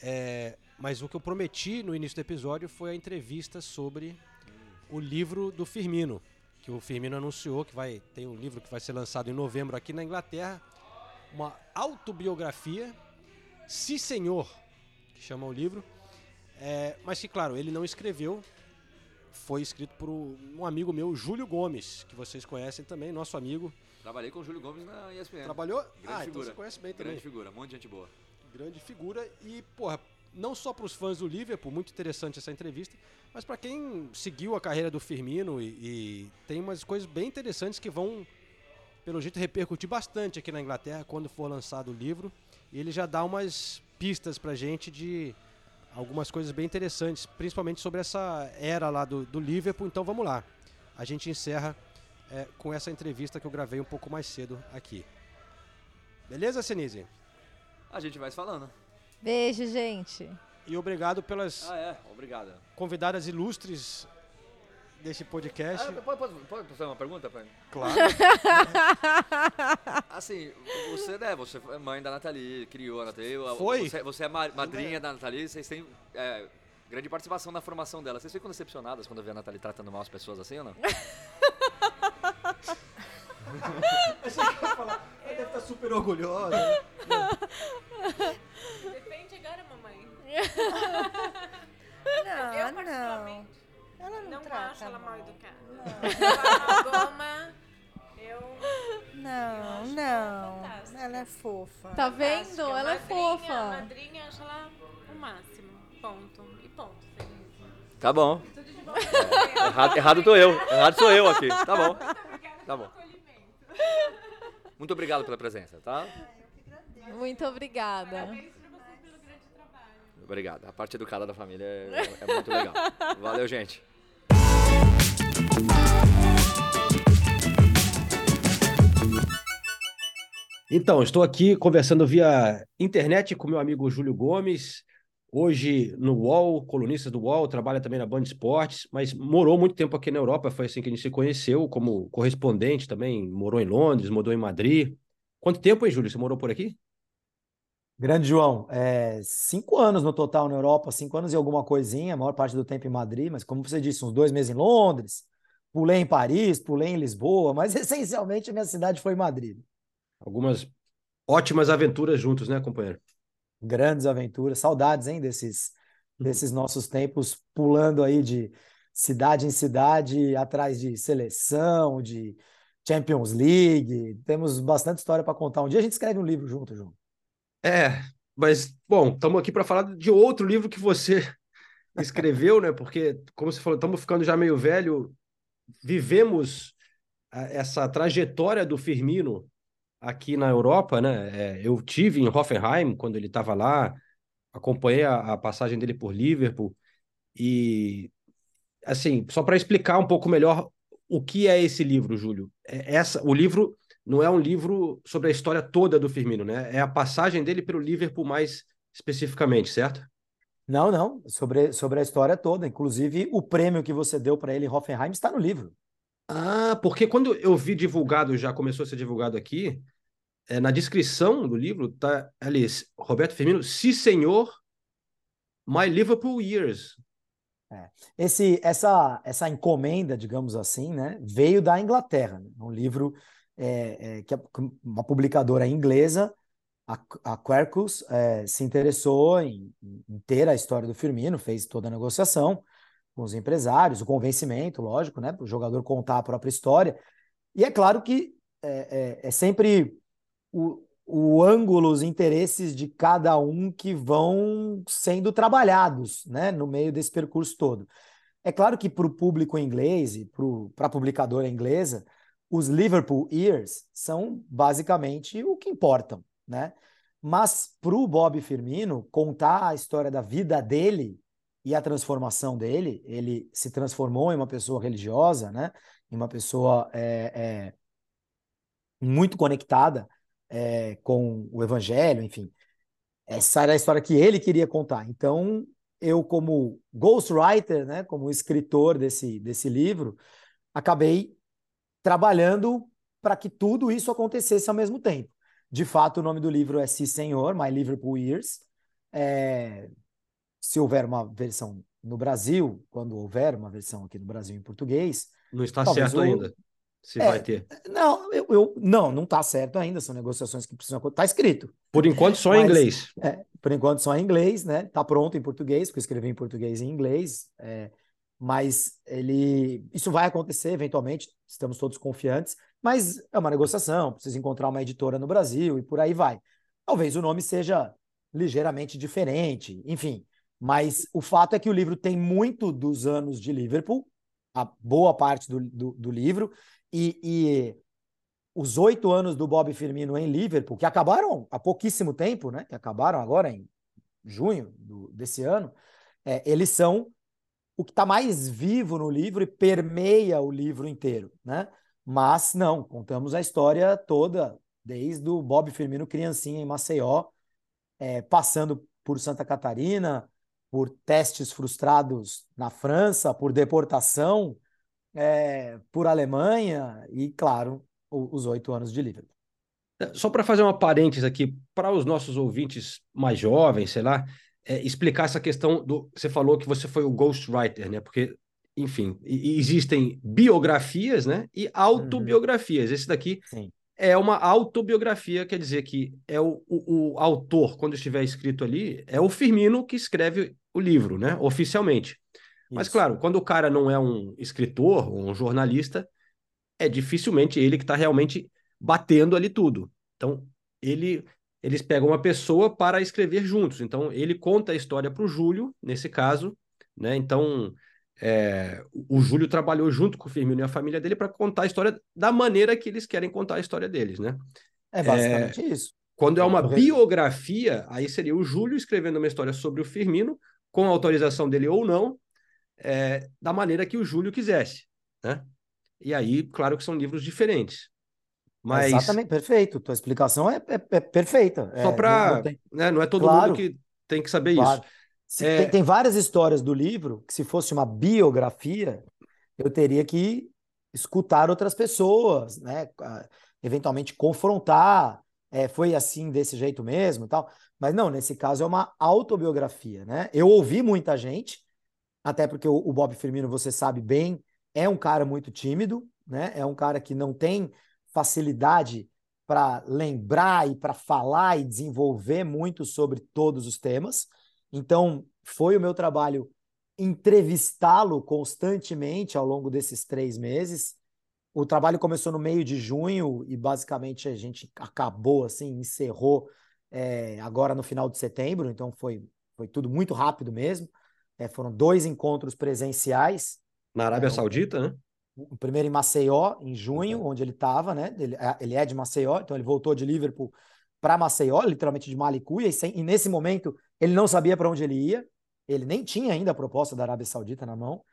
É, mas o que eu prometi no início do episódio foi a entrevista sobre o livro do Firmino. Que o Firmino anunciou que vai. Tem um livro que vai ser lançado em novembro aqui na Inglaterra. Uma autobiografia Si Senhor, que chama o livro. É, mas que, claro, ele não escreveu. Foi escrito por um amigo meu, Júlio Gomes, que vocês conhecem também, nosso amigo. Trabalhei com o Júlio Gomes na ESPN. Trabalhou? Grande Ah, então figura. você conhece bem Grande também. figura, um monte de gente boa. Grande figura e, porra, não só para os fãs do Liverpool, muito interessante essa entrevista, mas para quem seguiu a carreira do Firmino e, e tem umas coisas bem interessantes que vão, pelo jeito, repercutir bastante aqui na Inglaterra quando for lançado o livro. E ele já dá umas pistas pra gente de algumas coisas bem interessantes, principalmente sobre essa era lá do, do Liverpool. Então vamos lá. A gente encerra é, com essa entrevista que eu gravei um pouco mais cedo aqui. Beleza, Senise? A gente vai falando. Beijo, gente. E obrigado pelas Ah, é, obrigado. convidadas ilustres desse podcast. Ah, pode, pode, pode fazer uma pergunta, pai? Claro. Assim, você, né, você é mãe da Nathalie, criou a Nathalie. Foi? Você, você é ma- madrinha da Nathalie, vocês têm é, grande participação na formação dela. Vocês ficam decepcionadas quando vê a Nathalie tratando mal as pessoas assim ou não? Ela deve estar super orgulhosa. Não, eu, não. particularmente, Ela não, não trata acho ela mal educada. Ela goma, eu... Não, não. Ela é fofa. Tá vendo? Fantástica. Ela é fofa. Madrinha, acho ela o máximo. Ponto. E ponto. Tá bom. Errado, errado tô eu. Errado sou eu aqui. Tá bom. Tá bom. Muito obrigado pela presença, tá? Muito obrigada. Obrigado. A parte educada da família é, é muito legal. Valeu, gente. Então, estou aqui conversando via internet com meu amigo Júlio Gomes, hoje no UOL, colunista do UOL, trabalha também na Band Esportes, mas morou muito tempo aqui na Europa, foi assim que a gente se conheceu, como correspondente também, morou em Londres, morou em Madrid. Quanto tempo, hein, Júlio? Você morou por aqui? Grande João, é, cinco anos no total na Europa, cinco anos e alguma coisinha, a maior parte do tempo em Madrid, mas como você disse, uns dois meses em Londres, pulei em Paris, pulei em Lisboa, mas essencialmente a minha cidade foi Madrid. Algumas ótimas aventuras juntos, né, companheiro? Grandes aventuras, saudades, hein, desses, desses nossos tempos pulando aí de cidade em cidade, atrás de seleção, de Champions League. Temos bastante história para contar. Um dia a gente escreve um livro junto, João. É, mas, bom, estamos aqui para falar de outro livro que você escreveu, né? Porque, como você falou, estamos ficando já meio velho, vivemos essa trajetória do Firmino aqui na Europa, né? É, eu tive em Hoffenheim quando ele estava lá, acompanhei a, a passagem dele por Liverpool e, assim, só para explicar um pouco melhor o que é esse livro, Júlio. É essa, o livro não é um livro sobre a história toda do Firmino, né? É a passagem dele pelo Liverpool mais especificamente, certo? Não, não, sobre, sobre a história toda. Inclusive, o prêmio que você deu para ele em Hoffenheim está no livro. Ah, porque quando eu vi divulgado, já começou a ser divulgado aqui, é, na descrição do livro tá ali, Roberto Firmino, Si Senhor, My Liverpool Years. É. Esse, essa, essa encomenda, digamos assim, né, veio da Inglaterra. Né? Um livro é, é, que uma publicadora inglesa, a, a Quercus, é, se interessou em, em, ter a história do Firmino, fez toda a negociação com os empresários, o convencimento, lógico, né, para o jogador contar a própria história. E é claro que é, é sempre o, o ângulo, os interesses de cada um que vão sendo trabalhados né, no meio desse percurso todo. É claro que para o público inglês e para a publicadora inglesa, os Liverpool Years são basicamente o que importam, né? Mas para o Bob Firmino contar a história da vida dele e a transformação dele, ele se transformou em uma pessoa religiosa, né? Em uma pessoa é, é, muito conectada é, com o Evangelho, enfim. Essa era a história que ele queria contar. Então, eu como ghostwriter, né? Como escritor desse desse livro, acabei trabalhando para que tudo isso acontecesse ao mesmo tempo. De fato, o nome do livro é Si Senhor, My Liverpool Years. É, se houver uma versão no Brasil, quando houver uma versão aqui no Brasil em português. Não está certo o... ainda. Se é, vai ter. Não, eu, eu não, não está certo ainda. São negociações que precisam acontecer. Está escrito. Por enquanto, só Mas, em inglês. É, por enquanto, só em inglês, né? Está pronto em português, porque eu escrevi em português e em inglês. É, mas ele isso vai acontecer eventualmente, estamos todos confiantes, mas é uma negociação, precisa encontrar uma editora no Brasil e por aí vai. Talvez o nome seja ligeiramente diferente, enfim, mas o fato é que o livro tem muito dos anos de Liverpool, a boa parte do, do, do livro, e, e os oito anos do Bob Firmino em Liverpool, que acabaram há pouquíssimo tempo, né? Que acabaram agora em junho do, desse ano, é, eles são o que está mais vivo no livro e permeia o livro inteiro, né? Mas não, contamos a história toda, desde o Bob Firmino criancinha em Maceió, é, passando por Santa Catarina, por testes frustrados na França, por deportação, é, por Alemanha e, claro, o, os oito anos de Liverpool. Só para fazer uma parênteses aqui, para os nossos ouvintes mais jovens, sei lá, é, explicar essa questão do. Você falou que você foi o ghostwriter, né? Porque, enfim, existem biografias, né? E autobiografias. Esse daqui Sim. é uma autobiografia, quer dizer que é o, o, o, autor, quando estiver escrito ali, é o Firmino que escreve o livro, né? Oficialmente. Mas, claro, quando o cara não é um escritor ou um jornalista, é dificilmente ele que está realmente batendo ali tudo. Então, ele, eles pegam uma pessoa para escrever juntos. Então, ele conta a história para o Júlio, nesse caso, né? Então, é, o Júlio trabalhou junto com o Firmino e a família dele para contar a história da maneira que eles querem contar a história deles, né? É basicamente é, isso. Quando é uma biografia, aí seria o Júlio escrevendo uma história sobre o Firmino, com a autorização dele ou não, é, da maneira que o Júlio quisesse, né? E aí, claro que são livros diferentes. Mas... Exatamente, perfeito. Tua explicação é, é, é perfeita. Só para. Não, não, tem... né, não é todo claro, mundo que tem que saber claro. isso. Se, é... tem, tem, várias histórias do livro que, se fosse uma biografia, eu teria que escutar outras pessoas, né? Eventualmente confrontar. É, foi assim, desse jeito mesmo tal. Mas não, nesse caso é uma autobiografia, né? Eu ouvi muita gente, até porque o, o Bob Firmino, você sabe bem, é um cara muito tímido, né? É um cara que não tem facilidade para lembrar e para falar e desenvolver muito sobre todos os temas. Então, foi o meu trabalho entrevistá-lo constantemente ao longo desses três meses. O trabalho começou no meio de junho e basicamente a gente acabou assim, encerrou é, agora no final de setembro. Então foi, foi tudo muito rápido mesmo. É, foram dois encontros presenciais. Na Arábia é, Saudita, né? O primeiro em Maceió, em junho, uhum. onde ele estava, né? Ele, é, ele, é de Maceió, então ele voltou de Liverpool para Maceió, literalmente de Malicuia, e, sem, e nesse momento ele não sabia para onde ele ia, ele nem tinha ainda a proposta da Arábia Saudita na mão.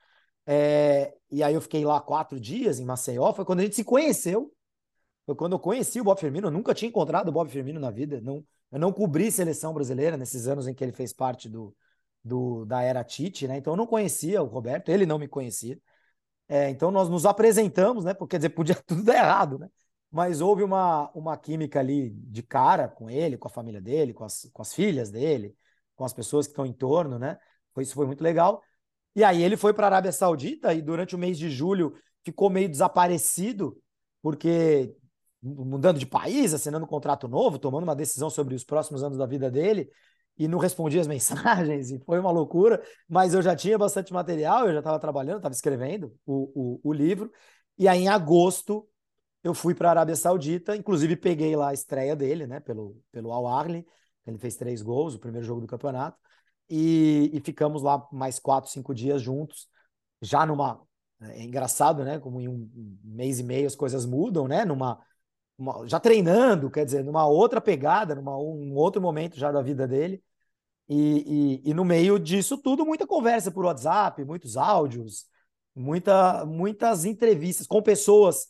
É, e aí eu fiquei lá quatro dias em Maceió, foi quando a gente se conheceu. Foi quando eu conheci o Bob Firmino, eu nunca tinha encontrado o Bob Firmino na vida, não, eu não cobri seleção brasileira nesses anos em que ele fez parte do, do da era Tite, né? Então eu não conhecia o Roberto, ele não me conhecia. É, então nós nos apresentamos, né? Porque quer dizer, podia tudo dar errado, né? Mas houve uma, uma química ali de cara com ele, com a família dele, com as, com as filhas dele, com as pessoas que estão em torno, né? Isso foi muito legal. E aí ele foi para a Arábia Saudita e durante o mês de julho ficou meio desaparecido, porque mudando de país, assinando um contrato novo, tomando uma decisão sobre os próximos anos da vida dele e não respondia as mensagens, e foi uma loucura, mas eu já tinha bastante material, eu já estava trabalhando, estava escrevendo o, o, o, livro, e aí em agosto eu fui para a Arábia Saudita, inclusive peguei lá a estreia dele, né, pelo, pelo Al Ahly, ele fez três gols, o primeiro jogo do campeonato, e, e ficamos lá mais quatro, cinco dias juntos, já numa... É engraçado, né? Como em um mês e meio as coisas mudam, né? Numa, uma, já treinando, quer dizer, numa outra pegada, numa um outro momento já da vida dele. E, e, e, no meio disso tudo, muita conversa por WhatsApp, muitos áudios, muita, muitas entrevistas com pessoas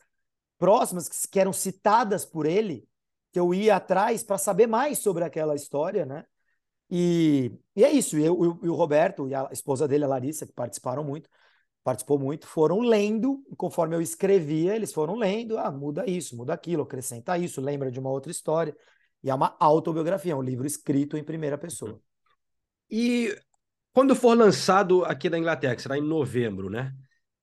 próximas que, que eram citadas por ele, que eu ia atrás para saber mais sobre aquela história, né? E, e é isso, eu, e o Roberto e a esposa dele, a Larissa, que participaram muito, participou muito, foram lendo, conforme eu escrevia, eles foram lendo, ah, muda isso, muda aquilo, acrescenta isso, lembra de uma outra história. E é uma autobiografia, é um livro escrito em primeira pessoa. E quando for lançado aqui na Inglaterra, que será em novembro, né?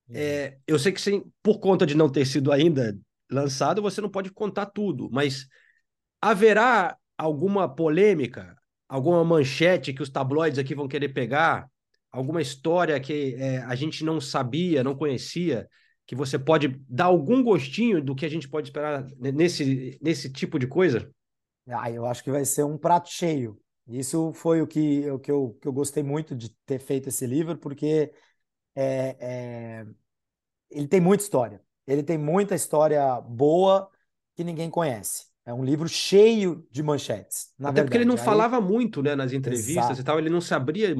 Uhum. É, eu sei que sim, por conta de não ter sido ainda lançado, você não pode contar tudo, mas haverá alguma polêmica, alguma manchete que os tabloides aqui vão querer pegar, alguma história que é, a gente não sabia, não conhecia, que você pode dar algum gostinho do que a gente pode esperar nesse, nesse tipo de coisa? Ah, eu acho que vai ser um prato cheio. Isso foi o que, o que, eu, que eu gostei muito de ter feito esse livro, porque é, é, ele tem muita história. Ele tem muita história boa que ninguém conhece. É um livro cheio de manchetes. Até verdade. porque ele não Aí... falava muito né, nas entrevistas Exato. e tal, ele não se abria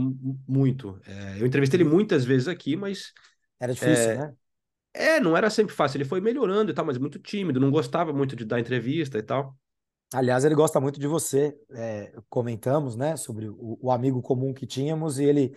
muito. É, eu entrevistei ele muitas vezes aqui, mas. Era difícil, é, né? É, não era sempre fácil. Ele foi melhorando e tal, mas muito tímido, não gostava muito de dar entrevista e tal. Aliás, ele gosta muito de você. É, comentamos, né, sobre o, o amigo comum que tínhamos e ele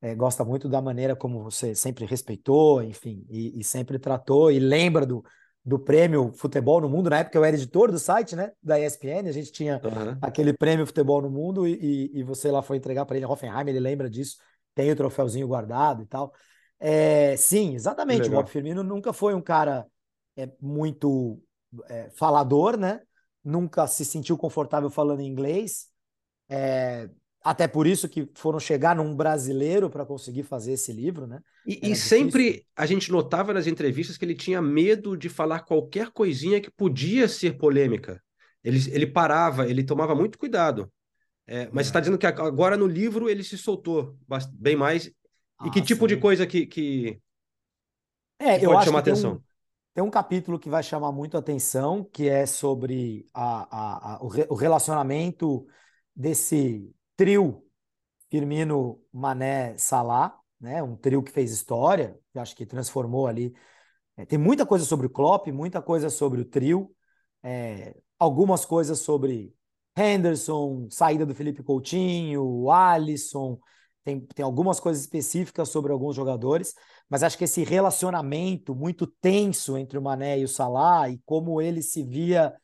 é, gosta muito da maneira como você sempre respeitou, enfim, e, e, sempre tratou e lembra do, do prêmio Futebol no Mundo. Na época eu era editor do site, né, da ESPN, a gente tinha uhum. aquele prêmio Futebol no Mundo e, e você lá foi entregar para ele, Hoffenheim, ele lembra disso, tem o troféuzinho guardado e tal. É, sim, exatamente. O Bob Firmino nunca foi um cara é, muito é, falador, né? Nunca se sentiu confortável falando em inglês. É, até por isso que foram chegar num brasileiro para conseguir fazer esse livro, né? E, e sempre a gente notava nas entrevistas que ele tinha medo de falar qualquer coisinha que podia ser polêmica. Ele, ele parava, ele tomava muito cuidado. É, mas é. você está dizendo que agora no livro ele se soltou bem mais. E ah, que tipo sim. de coisa que, que, é, que eu pode chamar atenção? Tem um, tem um, capítulo que vai chamar muito atenção, que é sobre a, a, a, o, re, o relacionamento desse trio Firmino, Mané, Salah, né? Um trio que fez história, que acho que transformou ali. É, tem muita coisa sobre o Klopp, muita coisa sobre o trio, é, algumas coisas sobre Henderson, saída do Felipe Coutinho, Alisson, tem, tem algumas coisas específicas sobre alguns jogadores, mas acho que esse relacionamento muito tenso entre o Mané e o Salah e como ele se via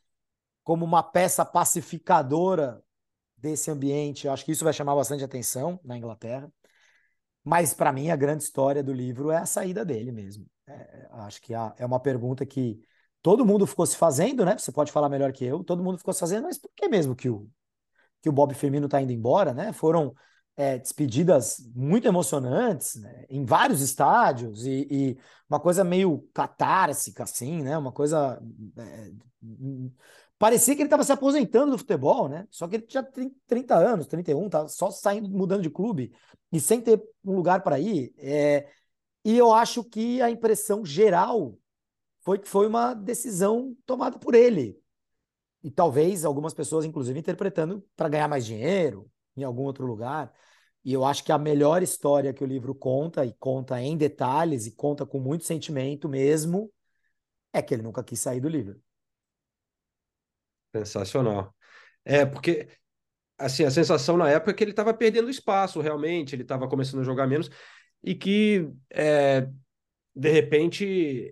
como uma peça pacificadora desse ambiente. acho que isso vai chamar bastante atenção na Inglaterra. Mas, para mim, a grande história do livro é a saída dele mesmo. É, acho que é uma pergunta que todo mundo ficou se fazendo, né? Você pode falar melhor que eu. Todo mundo ficou se fazendo, mas por que mesmo que o, que o Bob Firmino está indo embora, né? Foram é, despedidas muito emocionantes né? em vários estádios e, e, uma coisa meio catársica, assim, né? Uma coisa. É, Parecia que ele estava se aposentando do futebol, né? Só que ele tinha 30 anos, 31, tá só saindo, mudando de clube e sem ter um lugar para ir. É... E eu acho que a impressão geral foi que foi uma decisão tomada por ele. E talvez algumas pessoas, inclusive, interpretando para ganhar mais dinheiro em algum outro lugar. E eu acho que a melhor história que o livro conta, e conta em detalhes, e conta com muito sentimento mesmo, é que ele nunca quis sair do livro. Sensacional. É, porque assim, a sensação na época é que ele estava perdendo espaço realmente, ele estava começando a jogar menos e que é, de repente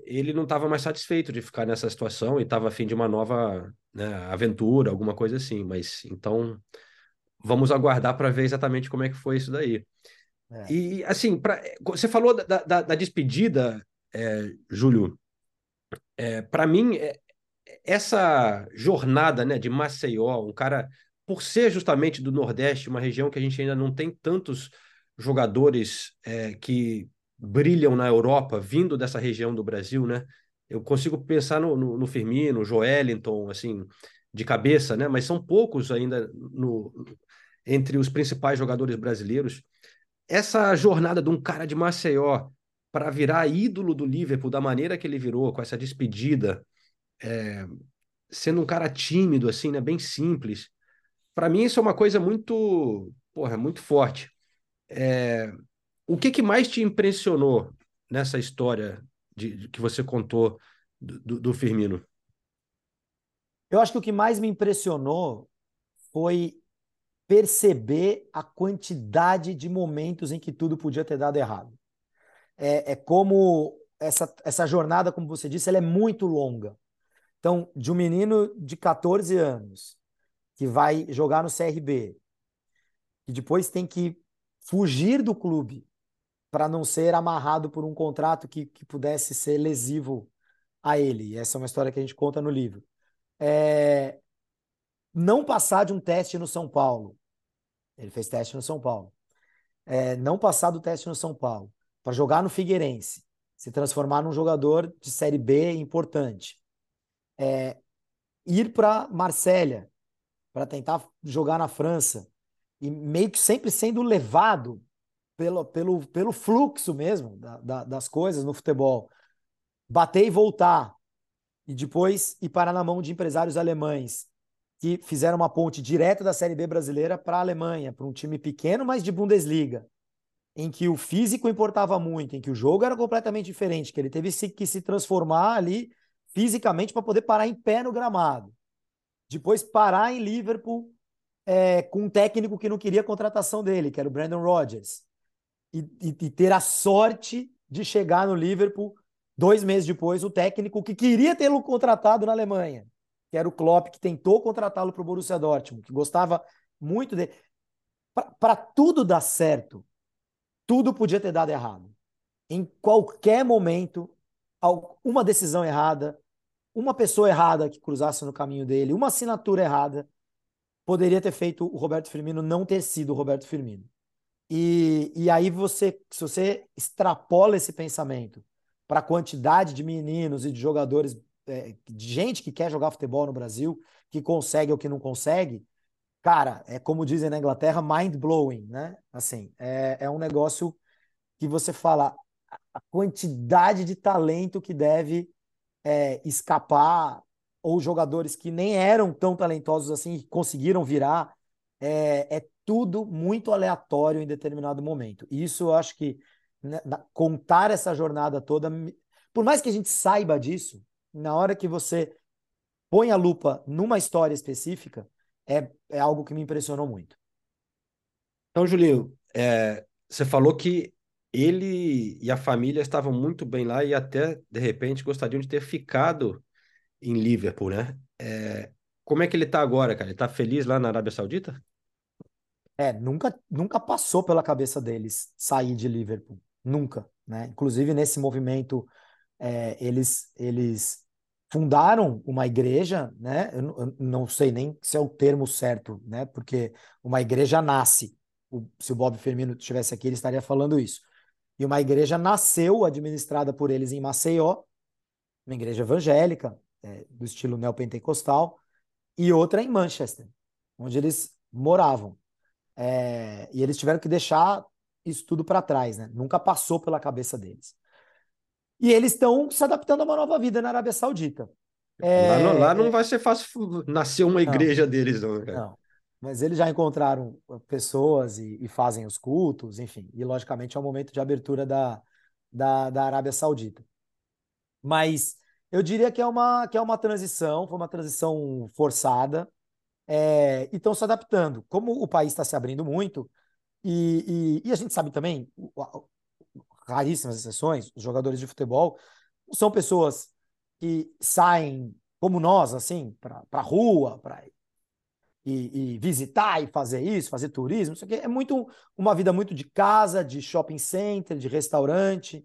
ele não estava mais satisfeito de ficar nessa situação e estava afim de uma nova né, aventura, alguma coisa assim. Mas então vamos aguardar para ver exatamente como é que foi isso daí. É. E assim, pra, você falou da, da, da despedida, é, Júlio. É, para mim, é, essa jornada né, de Maceió, um cara, por ser justamente do Nordeste, uma região que a gente ainda não tem tantos jogadores é, que brilham na Europa, vindo dessa região do Brasil, né? Eu consigo pensar no, no, no Firmino, Joelinton, assim, de cabeça, né? Mas são poucos ainda no, entre os principais jogadores brasileiros. Essa jornada de um cara de Maceió para virar ídolo do Liverpool da maneira que ele virou, com essa despedida, é, sendo um cara tímido, assim, né? Bem simples. Para mim, isso é uma coisa muito, porra, muito forte. É, o que, que mais te impressionou nessa história de, de que você contou do, do, Firmino? Eu acho que o que mais me impressionou foi perceber a quantidade de momentos em que tudo podia ter dado errado. É, é como essa, essa jornada, como você disse, ela é muito longa. Então, de um menino de 14 anos que vai jogar no CRB, e depois tem que fugir do clube para não ser amarrado por um contrato que, que pudesse ser lesivo a ele. E essa é uma história que a gente conta no livro. É... Não passar de um teste no São Paulo. Ele fez teste no São Paulo. É... Não passar do teste no São Paulo. Para jogar no Figueirense. Se transformar num jogador de Série B importante é, ir para Marsella para tentar jogar na França e meio que sempre sendo levado pelo, pelo, pelo fluxo mesmo da, da, das coisas no futebol. Bater e voltar. E depois ir parar na mão de empresários alemães que fizeram uma ponte direta da Série B brasileira para a Alemanha, para um time pequeno, mas de Bundesliga, em que o físico importava muito, em que o jogo era completamente diferente, que ele teve que se transformar ali fisicamente para poder parar em pé no gramado. depois parar em Liverpool é, com um técnico que não queria a contratação dele, que era o Brandon Rodgers, e, e, e ter a sorte de chegar no Liverpool dois meses depois, o técnico que queria tê-lo contratado na Alemanha, que era o Klopp, que tentou contratá-lo para o Borussia Dortmund, que gostava muito dele. Para tudo dar certo, tudo podia ter dado errado. Em qualquer momento, uma decisão errada, uma pessoa errada que cruzasse no caminho dele, uma assinatura errada, poderia ter feito o Roberto Firmino não ter sido o Roberto Firmino. E, e aí você, se você extrapola esse pensamento para a quantidade de meninos e de jogadores, é, de gente que quer jogar futebol no Brasil, que consegue ou que não consegue, cara, é como dizem na Inglaterra, mind blowing, né? Assim, é, é um negócio que você fala a quantidade de talento que deve é, escapar ou jogadores que nem eram tão talentosos assim conseguiram virar, é, é, tudo muito aleatório em determinado momento. E isso eu acho que né, contar essa jornada toda, por mais que a gente saiba disso, na hora que você põe a lupa numa história específica, é, é algo que me impressionou muito. Então, Julinho, é, você falou que ele e a família estavam muito bem lá e até, de repente, gostariam de ter ficado em Liverpool, né? É, como é que ele está agora, cara? Ele está feliz lá na Arábia Saudita? É, nunca, nunca passou pela cabeça deles sair de Liverpool. Nunca, né? Inclusive, nesse movimento, é, eles, eles fundaram uma igreja, né? Eu, eu, não sei nem se é o termo certo, né? Porque uma igreja nasce. Se o Bob Firmino estivesse aqui, ele estaria falando isso. E uma igreja nasceu, administrada por eles em Maceió, uma igreja evangélica, é, do estilo neopentecostal, e outra em Manchester, onde eles moravam. É, e eles tiveram que deixar isso tudo para trás, né? Nunca passou pela cabeça deles. E eles estão se adaptando a uma nova vida na Arábia Saudita. É, lá, não, lá não vai ser fácil nascer uma igreja não, deles, não. Não. Mas eles já encontraram pessoas e, e, fazem os cultos, enfim. E, logicamente, é o momento de abertura da, da, da Arábia Saudita. Mas eu diria que é uma, que é uma transição, foi uma transição forçada, é, e estão se adaptando. Como o país está se abrindo muito, e, e, e, a gente sabe também, raríssimas exceções, os jogadores de futebol são pessoas que saem como nós, assim, para a rua, para e, e, visitar e fazer isso, fazer turismo, isso aqui é muito uma vida muito de casa, de shopping center, de restaurante.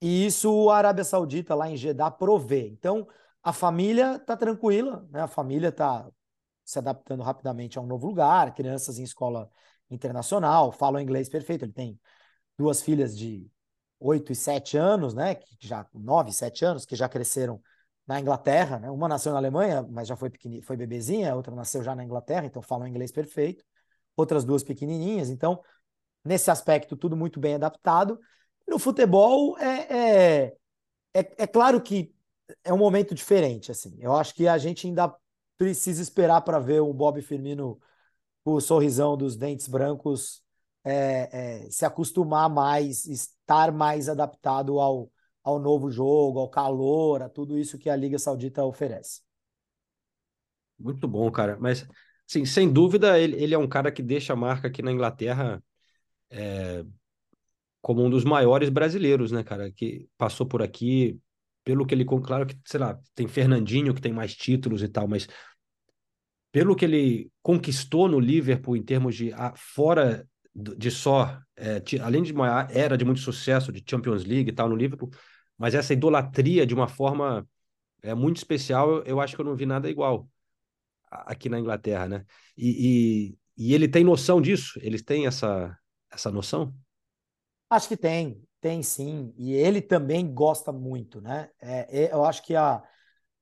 E isso a Arábia Saudita, lá em Jeddah, provê. Então, a família está tranquila, né? a família está se adaptando rapidamente a um novo lugar, crianças em escola internacional, falam inglês perfeito. Ele tem duas filhas de 8 e 7 anos, né? Que já 9, 7 anos, que já cresceram na Inglaterra, né? Uma nasceu na Alemanha, mas já foi pequeni, foi bebezinha, outra nasceu já na Inglaterra, então falam inglês perfeito. Outras duas pequenininhas, então nesse aspecto tudo muito bem adaptado. No futebol, é, é, é, é claro que é um momento diferente. assim. Eu acho que a gente ainda precisa esperar para ver o Bob Firmino com o sorrisão dos dentes brancos é, é, se acostumar mais, estar mais adaptado ao, ao novo jogo, ao calor, a tudo isso que a Liga Saudita oferece. Muito bom, cara. Mas, sim, sem dúvida, ele, ele é um cara que deixa a marca aqui na Inglaterra é, como um dos maiores brasileiros, né, cara, que passou por aqui, pelo que ele, claro que, sei lá, tem Fernandinho que tem mais títulos e tal, mas pelo que ele conquistou no Liverpool em termos de fora de só, é, além de uma era de muito sucesso de Champions League e tal no Liverpool, mas essa idolatria de uma forma é muito especial, eu, acho que eu não vi nada igual aqui na Inglaterra, né? E, e, e ele tem noção disso? Eles têm essa, essa noção? Acho que tem, tem sim. E ele também gosta muito, né? É, é, eu acho que a,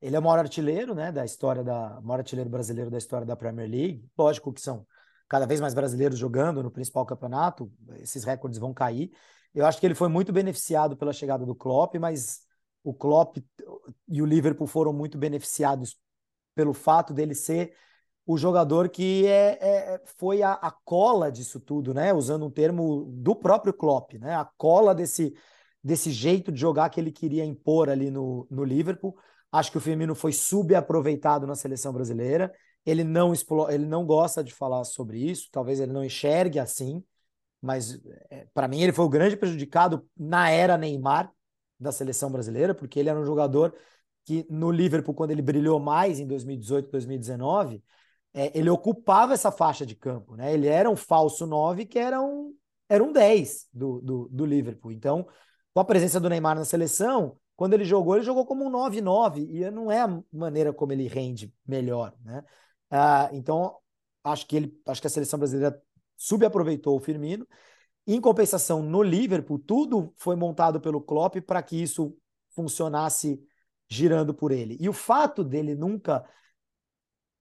ele é o maior artilheiro, né, da história da maior artilheiro brasileiro da história da Premier League. Lógico que são cada vez mais brasileiros jogando no principal campeonato, esses recordes vão cair. Eu acho que ele foi muito beneficiado pela chegada do Klopp, mas o Klopp e o Liverpool foram muito beneficiados pelo fato dele ser o jogador que é, é foi a, a, cola disso tudo, né? Usando um termo do próprio Klopp, né? A cola desse, desse jeito de jogar que ele queria impor ali no, no Liverpool. Acho que o Firmino foi subaproveitado na seleção brasileira. Ele não, ele não gosta de falar sobre isso, talvez ele não enxergue assim, mas é, para mim ele foi o grande prejudicado na era Neymar da seleção brasileira, porque ele era um jogador que no Liverpool, quando ele brilhou mais em 2018, 2019, é, ele ocupava essa faixa de campo, né? Ele era um falso 9 que era um, era um 10 do, do, do Liverpool. Então, com a presença do Neymar na seleção, quando ele jogou, ele jogou como um 9-9, e não é a maneira como ele rende melhor, né? Ah, então, acho que ele, acho que a seleção brasileira subaproveitou o Firmino. Em compensação, no Liverpool, tudo foi montado pelo Klopp para que isso funcionasse girando por ele. E o fato dele nunca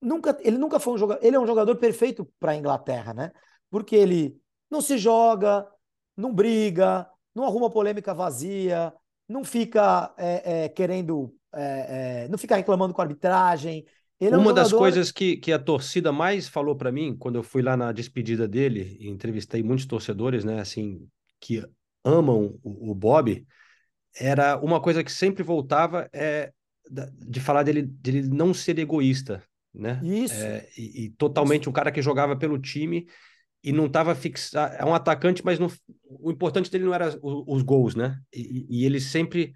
nunca ele nunca foi um jogador, ele é um jogador perfeito para a Inglaterra, né? Porque ele não se joga, não briga, não arruma polêmica vazia, não fica é, é, querendo, é, não fica reclamando com a arbitragem. Ele Uma é um das coisas que, que a torcida mais falou para mim quando eu fui lá na despedida dele e entrevistei muitos torcedores, né, assim, que amam o, o Bob, era uma coisa que sempre voltava é de falar dele, dele não ser egoísta, né? Isso. É, e, e, totalmente Isso. um cara que jogava pelo time e não estava fixado. É um atacante, mas não, o importante dele não era os, os gols, né? E, e ele sempre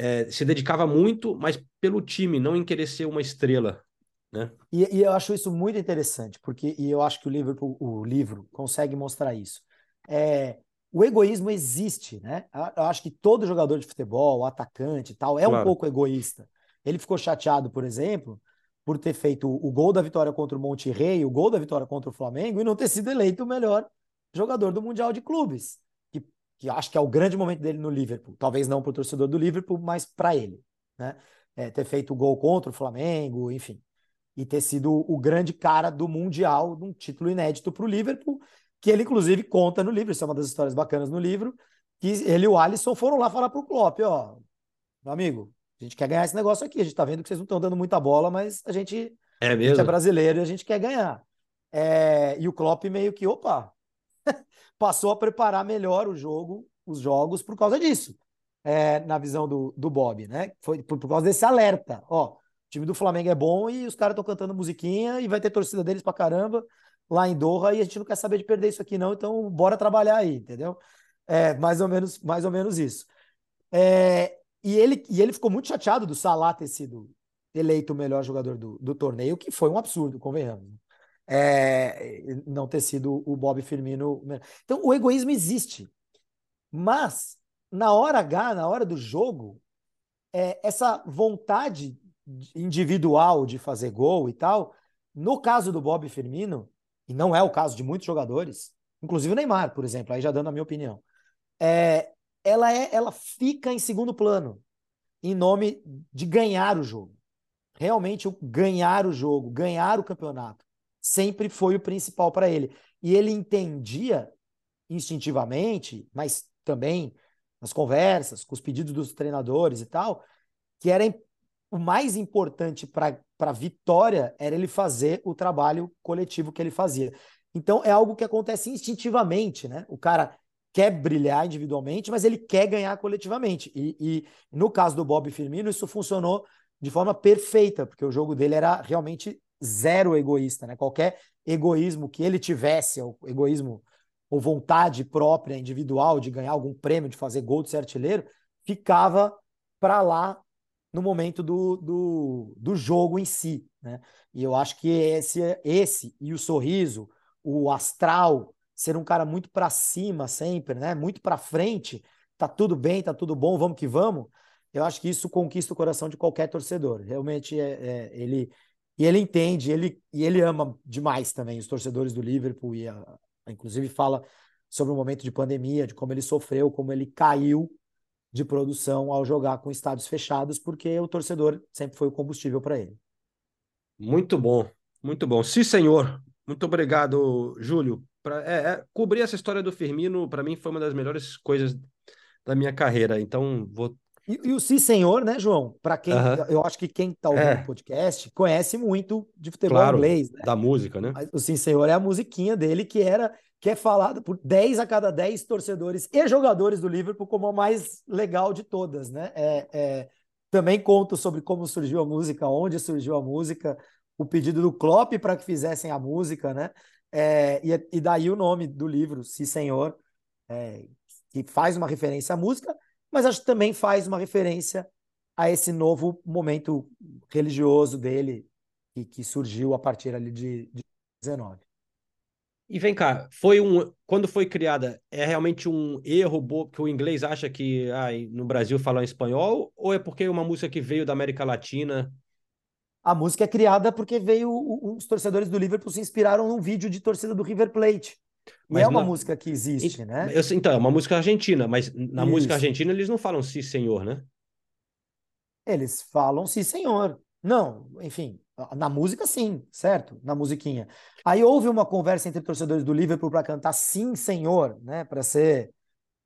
é, se dedicava muito, mas pelo time, não em querer ser uma estrela. Né? E, e, eu acho isso muito interessante, porque e eu acho que o livro, o livro consegue mostrar isso. É, o egoísmo existe, né? Eu acho que todo jogador de futebol, atacante e tal, é claro. um pouco egoísta. Ele ficou chateado, por exemplo, por ter feito o gol da vitória contra o Monte Rei, o gol da vitória contra o Flamengo e não ter sido eleito o melhor jogador do Mundial de Clubes que acho que é o grande momento dele no Liverpool. Talvez não para o torcedor do Liverpool, mas para ele. Né? É, ter feito o gol contra o Flamengo, enfim. E ter sido o grande cara do Mundial, num título inédito para o Liverpool, que ele, inclusive, conta no livro. Isso é uma das histórias bacanas no livro. Que ele e o Alisson foram lá falar para o Klopp: ó, meu amigo, a gente quer ganhar esse negócio aqui. A gente está vendo que vocês não estão dando muita bola, mas a gente é, mesmo? A gente é brasileiro e a gente quer ganhar. É, e o Klopp meio que, opa, passou a preparar melhor o jogo, os jogos, por causa disso. É, na visão do, do Bob, né? Foi por, por causa desse alerta. Ó, o time do Flamengo é bom e os caras estão cantando musiquinha e vai ter torcida deles pra caramba lá em Doha e a gente não quer saber de perder isso aqui, não, então bora trabalhar aí, entendeu? É mais ou menos, mais ou menos isso. É, e, ele, e ele ficou muito chateado do Salah ter sido eleito o melhor jogador do, do torneio, que foi um absurdo, convenhamos. É, não ter sido o Bob Firmino. Então, o egoísmo existe. Mas, na hora H, na hora do jogo, é, essa vontade individual de fazer gol e tal, no caso do Bob Firmino, e não é o caso de muitos jogadores, inclusive o Neymar, por exemplo, aí já dando a minha opinião, é, ela, é, ela fica em segundo plano, em nome de ganhar o jogo. Realmente ganhar o jogo, ganhar o campeonato sempre foi o principal para ele. E ele entendia instintivamente, mas também nas conversas, com os pedidos dos treinadores e tal, que era o mais importante para a vitória era ele fazer o trabalho coletivo que ele fazia. Então é algo que acontece instintivamente, né? O cara quer brilhar individualmente, mas ele quer ganhar coletivamente. E, e no caso do Bob Firmino, isso funcionou de forma perfeita, porque o jogo dele era realmente zero egoísta, né? Qualquer egoísmo que ele tivesse, ou egoísmo ou vontade própria, individual, de ganhar algum prêmio, de fazer gol, de ser artilheiro, ficava para lá no momento do, do, do jogo em si, né? E eu acho que esse, esse e o sorriso, o astral, ser um cara muito para cima sempre, né? Muito para frente, tá tudo bem, tá tudo bom, vamos que vamos. Eu acho que isso conquista o coração de qualquer torcedor. Realmente, é, é ele e ele entende, ele, e ele ama demais também os torcedores do Liverpool, e a, inclusive fala sobre o momento de pandemia, de como ele sofreu, como ele caiu de produção ao jogar com estádios fechados, porque o torcedor sempre foi o combustível para ele. Muito bom, muito bom. Sim, senhor. Muito obrigado, Júlio. Pra, é, é, cobrir essa história do Firmino, para mim, foi uma das melhores coisas da minha carreira. Então, vou e, e, o Sim Senhor, né, João? Para quem. Eu acho que quem está ouvindo é. o podcast conhece muito de futebol claro, inglês, né? Da música, né? O Sim Senhor é a musiquinha dele que era que é falada por 10 a cada 10 torcedores e jogadores do Liverpool como a mais legal de todas, né? É, é Também conto sobre como surgiu a música, onde surgiu a música, o pedido do Klopp para que fizessem a música, né? É, e, e, daí o nome do livro, Si Senhor, é, que faz uma referência à música, mas acho que também faz uma referência a esse novo momento religioso dele, que, que surgiu a partir ali de, de 19. E vem cá, foi um quando foi criada, é realmente um erro que o inglês acha que ah, no Brasil falam espanhol ou é porque é uma música que veio da América Latina? A música é criada porque veio os torcedores do Liverpool se inspiraram num vídeo de torcida do River Plate. E mas é uma música que existe, né? Eu, então, é uma música argentina, mas na Isso. música argentina eles não falam sim, senhor, né? Eles falam sim, senhor. Não, enfim, na música sim, certo? Na musiquinha. Aí houve uma conversa entre torcedores do Liverpool para cantar sim, senhor, né? Para ser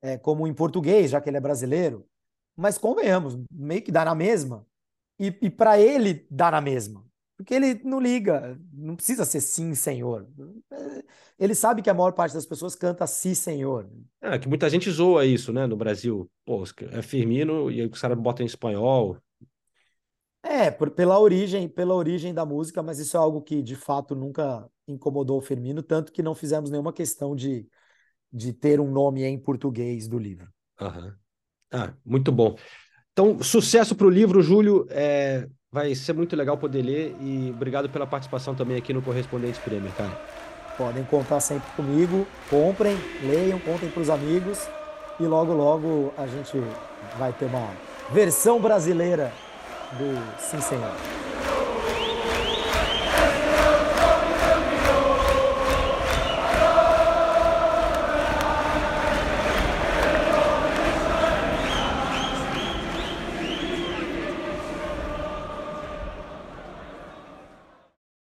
é, como em português, já que ele é brasileiro. Mas convenhamos, meio que dá na mesma. E, e para ele dá na mesma. Porque ele não liga, não precisa ser sim, senhor. Ele sabe que a maior parte das pessoas canta sim, senhor. É, que muita gente zoa isso, né, no Brasil. Pô, é Firmino e os caras botam em espanhol. É, por, pela origem, pela origem da música, mas isso é algo que de fato nunca incomodou o Firmino, tanto que não fizemos nenhuma questão de, de ter um nome em português do livro. Ah, muito bom. Então, sucesso para o livro, Júlio. É, vai ser muito legal poder ler e obrigado pela participação também aqui no Correspondente Prêmio, cara. Podem contar sempre comigo. Comprem, leiam, contem para os amigos e logo, logo a gente vai ter uma versão brasileira do Sim Senhor.